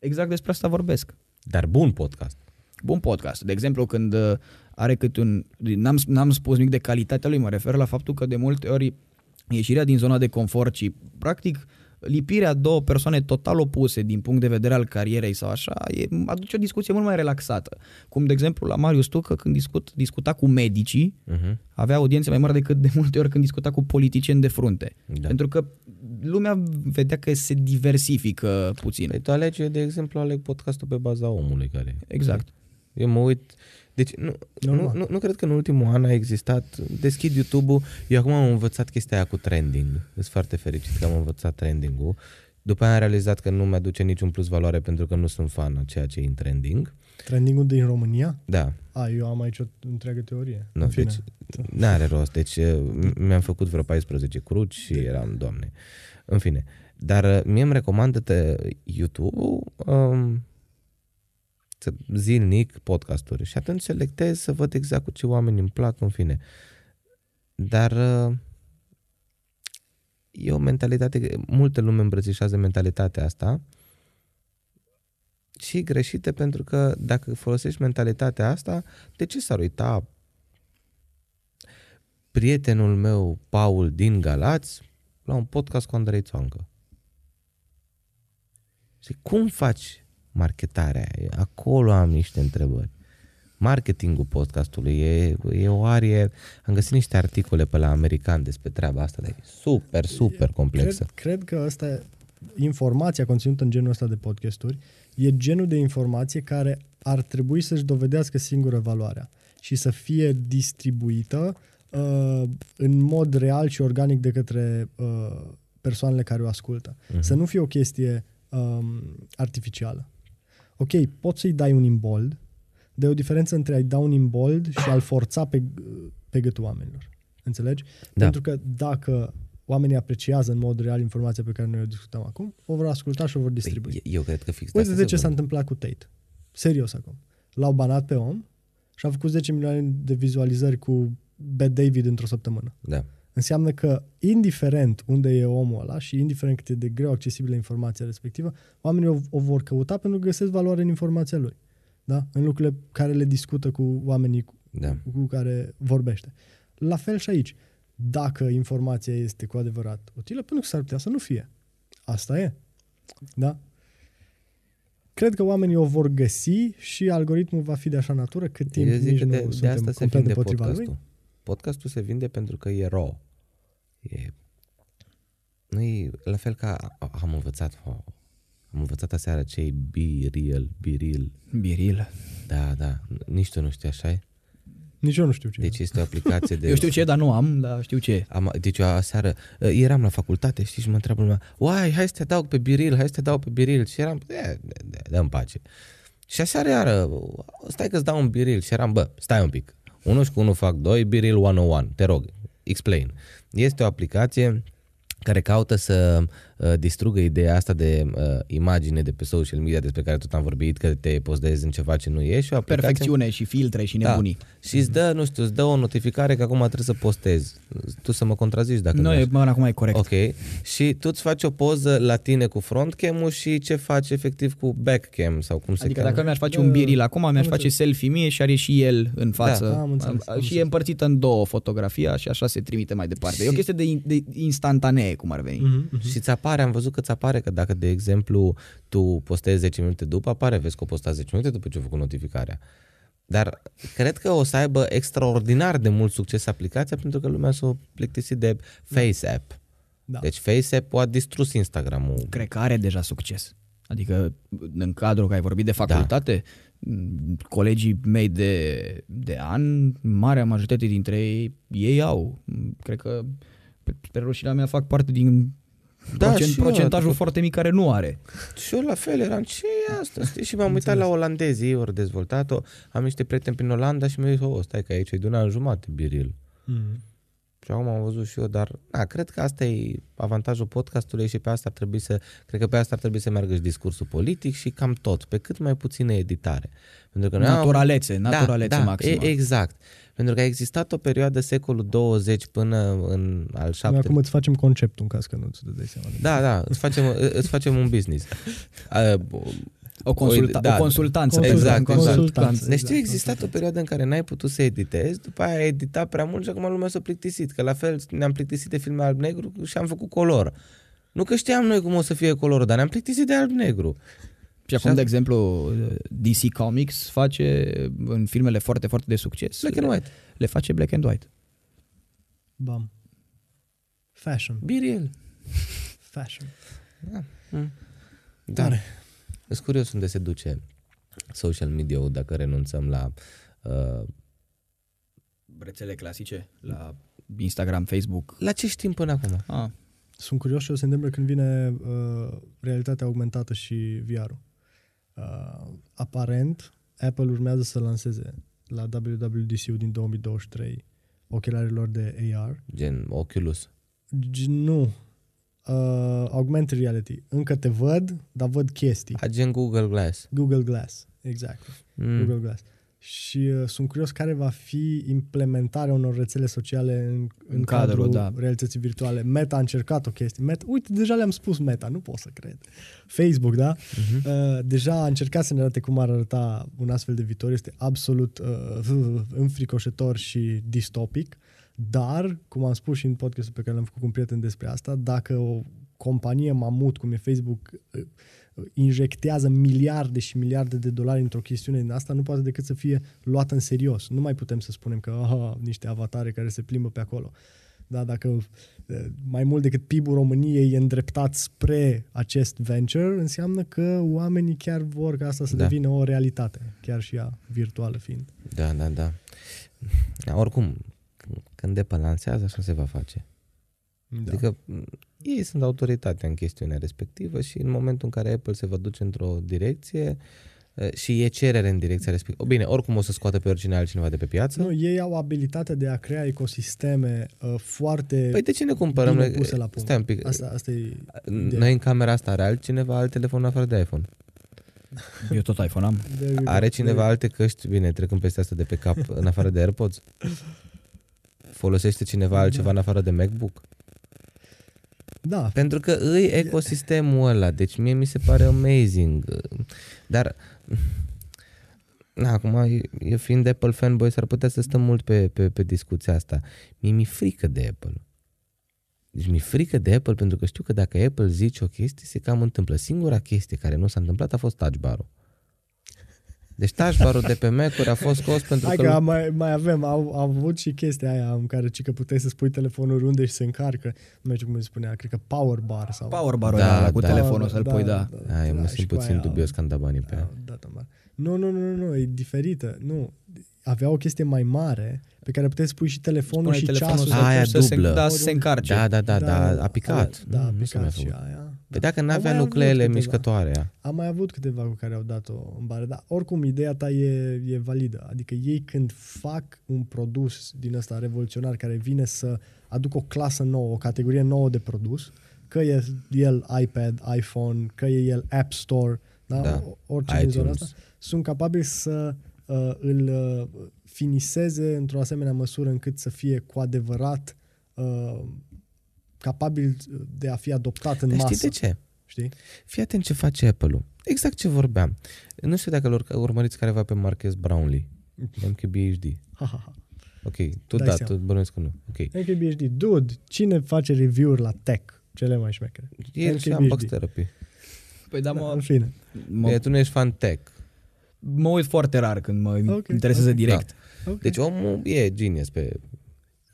Exact despre asta vorbesc. Dar bun podcast. Bun podcast. De exemplu, când uh, are cât un... N-am, n-am spus nimic de calitatea lui, mă refer la faptul că de multe ori ieșirea din zona de confort și, practic, lipirea două persoane total opuse din punct de vedere al carierei sau așa, e, aduce o discuție mult mai relaxată. Cum, de exemplu, la Marius Tucă, când discut, discuta cu medicii, Uh-huh. avea audiențe mai mari decât de *laughs* multe ori când discuta cu politicieni de frunte. Da. Pentru că lumea vedea că se diversifică puțin. Păi tu alegi, eu, de exemplu, aleg podcastul pe baza omului care... Exact. Eu mă uit... Deci nu, nu, Normal. nu, nu cred că în ultimul an a existat... Deschid YouTube-ul, eu acum am învățat chestia aia cu trending. Sunt foarte fericit că am învățat trending-ul. După aia am realizat că nu mi-aduce niciun plus valoare pentru că nu sunt fan a ceea ce e în trending. Trending-ul din România? Da, A, eu am aici o întreagă teorie. nu, În fine. deci n-are rost. Deci uh, m- mi-am făcut vreo 14 cruci și eram, doamne. În fine. Dar uh, mie îmi recomandă YouTube-ul um, să- zilnic podcasturi și atunci selectez să văd exact cu ce oameni îmi plac, în fine. Dar uh, e o mentalitate, multă lume îmbrățișează mentalitatea asta și e greșită pentru că dacă folosești mentalitatea asta, de ce s-ar uita prietenul meu, Paul din Galați, la un podcast cu Andrei Țoancă? Și cum faci marketarea aia? Acolo am niște întrebări. Marketingul podcastului e, e o arie... Am găsit niște articole pe la american despre treaba asta, dar e super, super complexă. Cred, cred că asta e- informația conținută în genul ăsta de podcasturi e genul de informație care ar trebui să-și dovedească singură valoarea și să fie distribuită uh, în mod real și organic de către uh, persoanele care o ascultă. Mhm. Să nu fie o chestie um, artificială. Ok, poți să-i dai un imbold, de o diferență între a-i da un imbold și a-l forța pe, pe gâtul oamenilor. Înțelegi? Da. Pentru că dacă oamenii apreciază în mod real informația pe care noi o discutăm acum, o vor asculta și o vor distribui. Păi, eu cred că fix Uite asta de se ce s-a vorbește. întâmplat cu Tate. Serios acum. L-au banat pe om și a făcut 10 milioane de vizualizări cu Bad David într-o săptămână. Da. Înseamnă că, indiferent unde e omul ăla și indiferent cât e de greu accesibilă informația respectivă, oamenii o, o vor căuta pentru că găsesc valoare în informația lui. Da? În lucrurile care le discută cu oamenii cu, Da. cu care vorbește. La fel și aici. Dacă informația este cu adevărat utilă, pentru că s-ar putea să nu fie. Asta e. Da? cred că oamenii o vor găsi și algoritmul va fi de așa natură cât timp Eu zic nici că nu de, de suntem asta se complet vinde împotriva podcastul. lui. Podcastul se vinde pentru că e raw. E... Nu e la fel ca am învățat, oh, am învățat aseară ce e be real, be real. Biril. Da, da, nici tu nu știi așa e? Nici eu nu știu ce Deci este o aplicație de... Eu știu ce, dar nu am, dar știu ce. Am, deci eu aseară uh, eram la facultate, știi, și mă întreabă lumea, uai, hai să te adaug pe biril, hai să te adaug pe biril. Și eram, "E, dă în pace. Și aseară iară, stai că-ți dau un biril. Și eram, bă, stai un pic. Unul și cu unul fac doi, biril 101. Te rog, explain. Este o aplicație care caută să uh, distrugă ideea asta de uh, imagine de pe social media despre care tot am vorbit, că te postezi în ceva ce nu e și o aplicație Perfecțiune și filtre și nebunii. da. Și îți dă, nu știu, îți dă o notificare că acum trebuie să postezi. Tu să mă contrazici dacă Nu, nu e, ești. mă, acum e corect. Ok. Și tu îți faci o poză la tine cu frontcam-ul și ce faci efectiv cu backcam sau cum se Adică cheamă. dacă mi-aș face Da, un biril acum, mi-aș am face înțeles. selfie mie și are și el în față. Da, am înțeles, am și e înțeles. împărțită în două fotografia și așa se trimite mai departe. E o Și- chestie de, in- de instantanee, cum ar veni. Mhm. Și ți apare, am văzut că ți apare că dacă, de exemplu, tu postezi 10 minute după, apare, vezi că o postați 10 minute după ce ai făcut notificarea. Dar cred că o să aibă extraordinar de mult succes aplicația pentru că lumea s-a plictisit de Face App. Da. Deci Face App a distrus Instagram-ul. Cred că are deja succes. Adică în cadrul că ai vorbit de facultate, m, colegii mei de, de an, marea majoritate dintre ei, ei au. M, Cred că pe, pe rușinea mea fac parte din Da, procent, și eu, procentajul adică- foarte mic care nu are. Și eu la fel eram, ce e asta? Știi? Și m-am uitat la olandezii, ei ori dezvoltat-o, am niște prieteni prin Olanda și mi-au zis, oh, stai că aici e de un an jumate biril. Mhm. Și acum am văzut și eu, dar na, cred că asta e avantajul podcastului și pe asta ar trebui să, cred că pe asta ar trebui să meargă și discursul politic și cam tot, pe cât mai puțină editare. Pentru că noi am- Naturalețe, naturalețe da, maximă. Da, e, exact. Pentru că a existat o perioadă secolul 20 până în al Noi 7 acum îți facem conceptul în caz că nu ți dai seama. Da, da, îți facem, îți facem un business. *laughs* Uh, O, consulta- da. o consultanță. Exact, pentru- exact. Consultanță. Deci știu, a exact, existat o perioadă în care n-ai putut să editezi, după aia ai editat prea mult și acum lumea s-a plictisit. Că la fel ne-am plictisit de filme alb-negru și am făcut color. Nu că știam noi cum o să fie colorul, dar ne-am plictisit de alb-negru. Și acum, de exemplu, DC Comics face în filmele foarte, foarte de succes. Black and white. Le face black and white. Bam. Fashion. Biriel. Fashion. Da. Tare. Sunt curios unde se duce social media-ul dacă renunțăm la uh, Rețele clasice la Instagram, Facebook. La ce știm până acum? Ah, Sunt curios ce o să se întâmple când vine uh, realitatea augmentată și VR-ul. Uh, aparent, Apple urmează să lanseze la WWDC-ul din 2023 ochelarilor de AR. Gen Oculus. G- nu. Uh, augmented reality. Încă te văd, dar văd chestii. A, gen Google Glass. Google Glass. Exact. Mm. Google Glass. Și uh, sunt curios care va fi implementarea unor rețele sociale în, în, În cadrul, cadrul da. realității virtuale. Meta a încercat o chestie. Meta, uite, deja le-am spus Meta, nu pot să cred. Facebook, da? Mhm. Uh, deja a încercat să ne arate cum ar arăta un astfel de viitor. Este absolut uh, *laughs* înfricoșător și distopic. Dar, cum am spus și în podcastul pe care l-am făcut cu un prieten despre asta, dacă o companie mamut, cum e Facebook, uh, injectează miliarde și miliarde de dolari într-o chestiune din asta, nu poate decât să fie luată în serios. Nu mai putem să spunem că aha, niște avatare care se plimbă pe acolo. Da, dacă uh, mai mult decât PIB-ul României e îndreptat spre acest venture, înseamnă că oamenii chiar vor ca asta să Da. devină o realitate, chiar și ea virtuală fiind. Da, da, da. da oricum, când Apple lansează, așa se va face. Da. Adică m, ei sunt autoritatea în chestiunea respectivă și în momentul în care Apple se va duce într-o direcție eh, și e cerere în direcția respectivă. Bine, oricum o să scoată pe oricine altcineva de pe piață. nu, ei au abilitatea de a crea ecosisteme uh, foarte Păi de ce ne cumpărăm? bine noi- puse la punct. Stai un pic. Asta, asta e Noi în camera asta are altcineva alt telefon afară de iPhone? *laughs* eu tot iPhone am. There you go. Are cineva There you alte căști, bine, trecând peste asta de pe cap, în afară de AirPods? *laughs* Folosește cineva altceva în afară de MacBook? go. Da, Pentru că îi ecosistemul ăla, deci mie mi se pare amazing. Dar, na, acum, eu fiind Apple fanboy, s-ar putea să stăm mult pe, pe, pe discuția asta. Mie mi-e frică de Apple. Deci mi-e frică de Apple pentru că știu că dacă Apple zice o chestie, se cam întâmplă. Singura chestie care nu s-a întâmplat a fost touch bar-ul. Deci touch bar de pe Mac-uri a fost scos pentru Hai că... că mai, mai avem, au, au avut și chestia aia în care ci că puteai să spui telefonul oriunde și se încarcă. Nu mai știu cum se spunea, cred că power bar sau... Power bar Da, da, cu da. telefonul să-l pui, da. Aia, eu mă și simt cu puțin aia dubios când am dat banii pe ea. au dat-o mare. Nu, nu, nu, nu, nu, e diferită. Nu, avea o chestie mai mare pe care puteai să pui și telefonul Puneai și telefonul ceasul. să, Ah, aia să se, dublă. da, să se încarce. Da, da, da, da, a picat. Da, a Nu, nu s-a mai picat și făcut. aia. Păi dacă Au n-avea mai avut nucleele câteva. mișcătoare ea. Am mai avut câteva cu care au dat-o în bare, dar oricum ideea ta e, e validă. Adică ei când fac un produs din ăsta revoluționar care vine să aducă o clasă nouă, o categorie nouă de produs, că e el iPad, iPhone, că e el App Store, da? Da. O- orice din zona iTunes. asta, sunt capabili să uh, îl uh, finiseze într-o asemenea măsură încât să fie cu adevărat uh, capabil de a fi adoptat în Dar masă. știi de ce? Știi? Fii atent ce face Apple-ul. Exact ce vorbeam. Nu știu dacă îl urmăriți careva pe Marcus Brownlee, *laughs* MKBHD. Ha, ha, ha. Ok, tu Dai da, seama. tu bănuiesc că nu. Ok. MKBHD, dude, cine face review-uri la tech? Cele mai șmechere. El și MKBHD. Unbox Therapy. Păi da, Da, mă, în fine. mă, Bine, tu nu ești fan tech. mă uit foarte rar când mă Ok, interesează ok. direct. Okay. Deci omul e genius pe...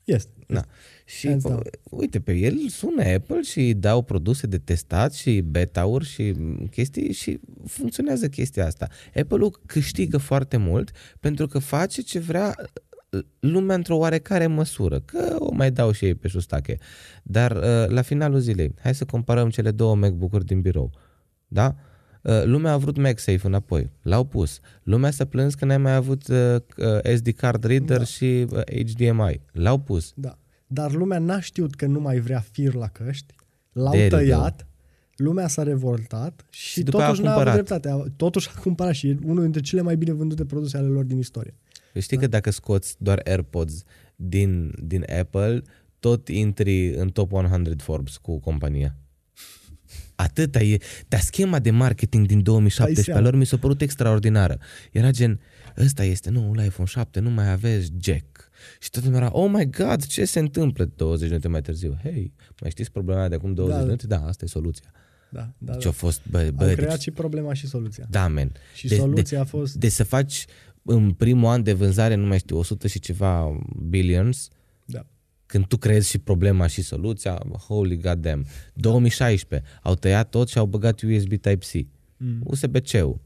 este. Na. Și Hands pă, down. uite, pe el sună Apple și îi dau produse de testat și beta-uri și m, chestii și funcționează chestia asta. Apple-ul câștigă foarte mult pentru că face ce vrea uh, lumea într-o oarecare măsură, că o mai dau și ei pe șustache. Dar uh, la finalul zilei, hai să comparăm cele două MacBook-uri din birou. Da? Uh, Lumea a vrut MagSafe înapoi. L-au pus. Lumea s-a plâns că n-ai mai avut uh, uh, SD card reader Da. și uh, HDMI. L-au pus. Da. Dar lumea n-a știut că nu mai vrea fir la căști, l-au There you tăiat, lumea s-a revoltat și, Și după aia totuși a n-a avut cumpărat. dreptate. Totuși a cumpărat și e unul dintre cele mai bine vândute produse ale lor din istorie. Știi că dacă scoți doar AirPods din, din Apple, tot intri în top 100 Forbes cu compania. Atâta e. Dar schema de marketing din 2017 seama. a lor mi s-a părut extraordinară. Era gen, ăsta este, nu, la iPhone 7 nu mai aveți jack. Și toată lumea era, oh my god, ce se întâmplă 20 de minute mai târziu? Hei, mai știți problema de acum 20 Da. de minute? Da, asta e soluția. Da, da, Ce da. a fost, bă, bă Au creat deci, și problema și soluția. da, man. Și De- soluția a fost... De să faci în primul an de vânzare, nu mai știu, 100 și ceva billions, Da. când tu creezi și problema și soluția, holy goddamn. 2016, au tăiat tot și au băgat USB Type-C. Mm. USB-C-ul.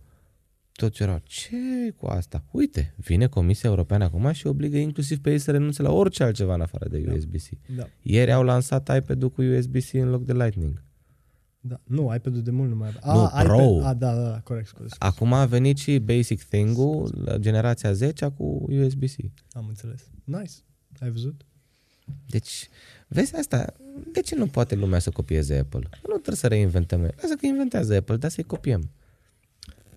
Tot ce era, ce cu asta? Uite, vine Comisia Europeană acum și obligă inclusiv pe ei să renunțe la orice altceva în afară de Da. USB-C. Da. Ieri au lansat iPad-ul cu USB-C în loc de Lightning. Da. Nu, iPad-ul de mult nu mai avea. Nu, Ah, Pro. iPad. Ah, da, da, da, corect, scuze. scuze. Acum a venit și Basic Thing-ul, la generația 10 cu USB-C. Am înțeles. Nice. Ai văzut? Deci, vezi asta, de ce nu poate lumea să copieze Apple? Nu trebuie să reinventăm. Lasă că inventează Apple, dar să-i copiem.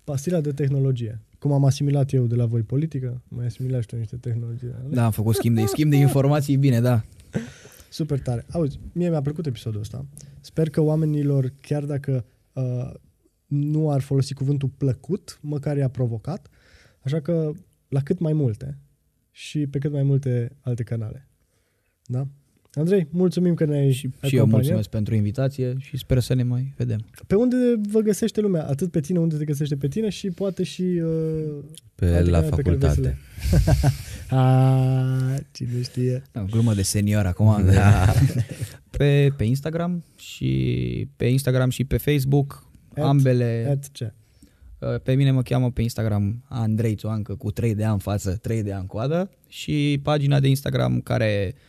Pastila de tehnologie. Cum am asimilat eu de la voi politică, mai asimilat și tu niște tehnologie. Da, am făcut schimb de, *laughs* schimb de informații bine, da. Super tare. Auzi, mie mi-a plăcut episodul ăsta. Sper că oamenilor, chiar dacă uh, nu ar folosi cuvântul plăcut, măcar i-a provocat. Așa că la cât mai multe și pe cât mai multe alte canale. Da? Andrei, mulțumim că ne-ai Și, și eu acompaniat. mulțumesc pentru invitație și sper să ne mai vedem. Pe unde vă găsește lumea? Atât pe tine, unde te găsește pe tine și poate și... Uh, Pe alte la canale pe care vrei să facultate. le- *laughs* A, cine știe. Da, glumă de senior acum. *laughs* Da. Pe, pe Instagram și pe Instagram și pe Facebook, At- ambele. At ce? Uh, Pe mine mă cheamă pe Instagram Andrei Țoancă cu 3 de ani în față, 3 de ani în coadă și pagina de Instagram care uh,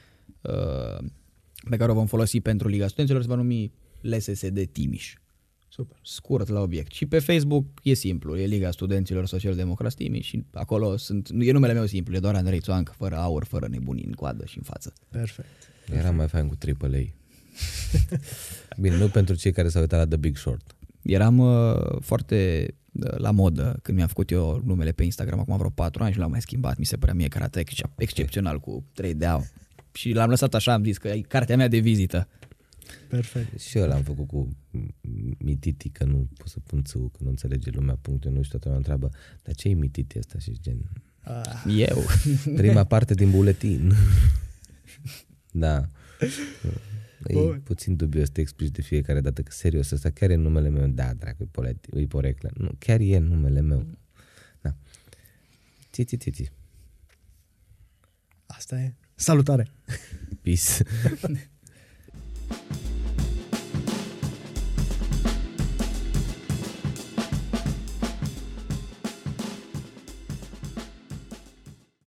pe care o vom folosi pentru Liga Studenților se va numi LSSD Timiș. Super. Scurt la obiect. Și pe Facebook e simplu, e Liga Studenților Social Democrați Timiș și acolo sunt, e numele meu simplu, e doar Andrei Țoancă, fără aur, fără nebunii în coadă și în față. Perfect. Era mai fain cu AAA. *laughs* Bine, nu pentru cei care s-au uitat la The Big Short. Eram uh, foarte uh, la modă când mi-am făcut eu numele pe Instagram acum vreo 4 ani și l-am mai schimbat. Mi se părea mie că arată ex- excepțional cu 3 de au. Și l-am lăsat așa, am zis că e cartea mea de vizită. Perfect. Și eu l-am făcut cu mititi, că nu pot să pun țu, că nu înțelege lumea punctul, nu știu, toată lumea întreabă, dar ce e mititi asta? Și gen, Ah, Eu. *laughs* prima parte din buletin. *laughs* da. E Bă. puțin dubios să te explici de fiecare dată că serios, ăsta chiar e numele meu. Da, dracu, e, polet, e poreclă. Nu, chiar e numele meu. Da. Ți, ți, ți, ți. Asta e. Salutare! Peace! *laughs*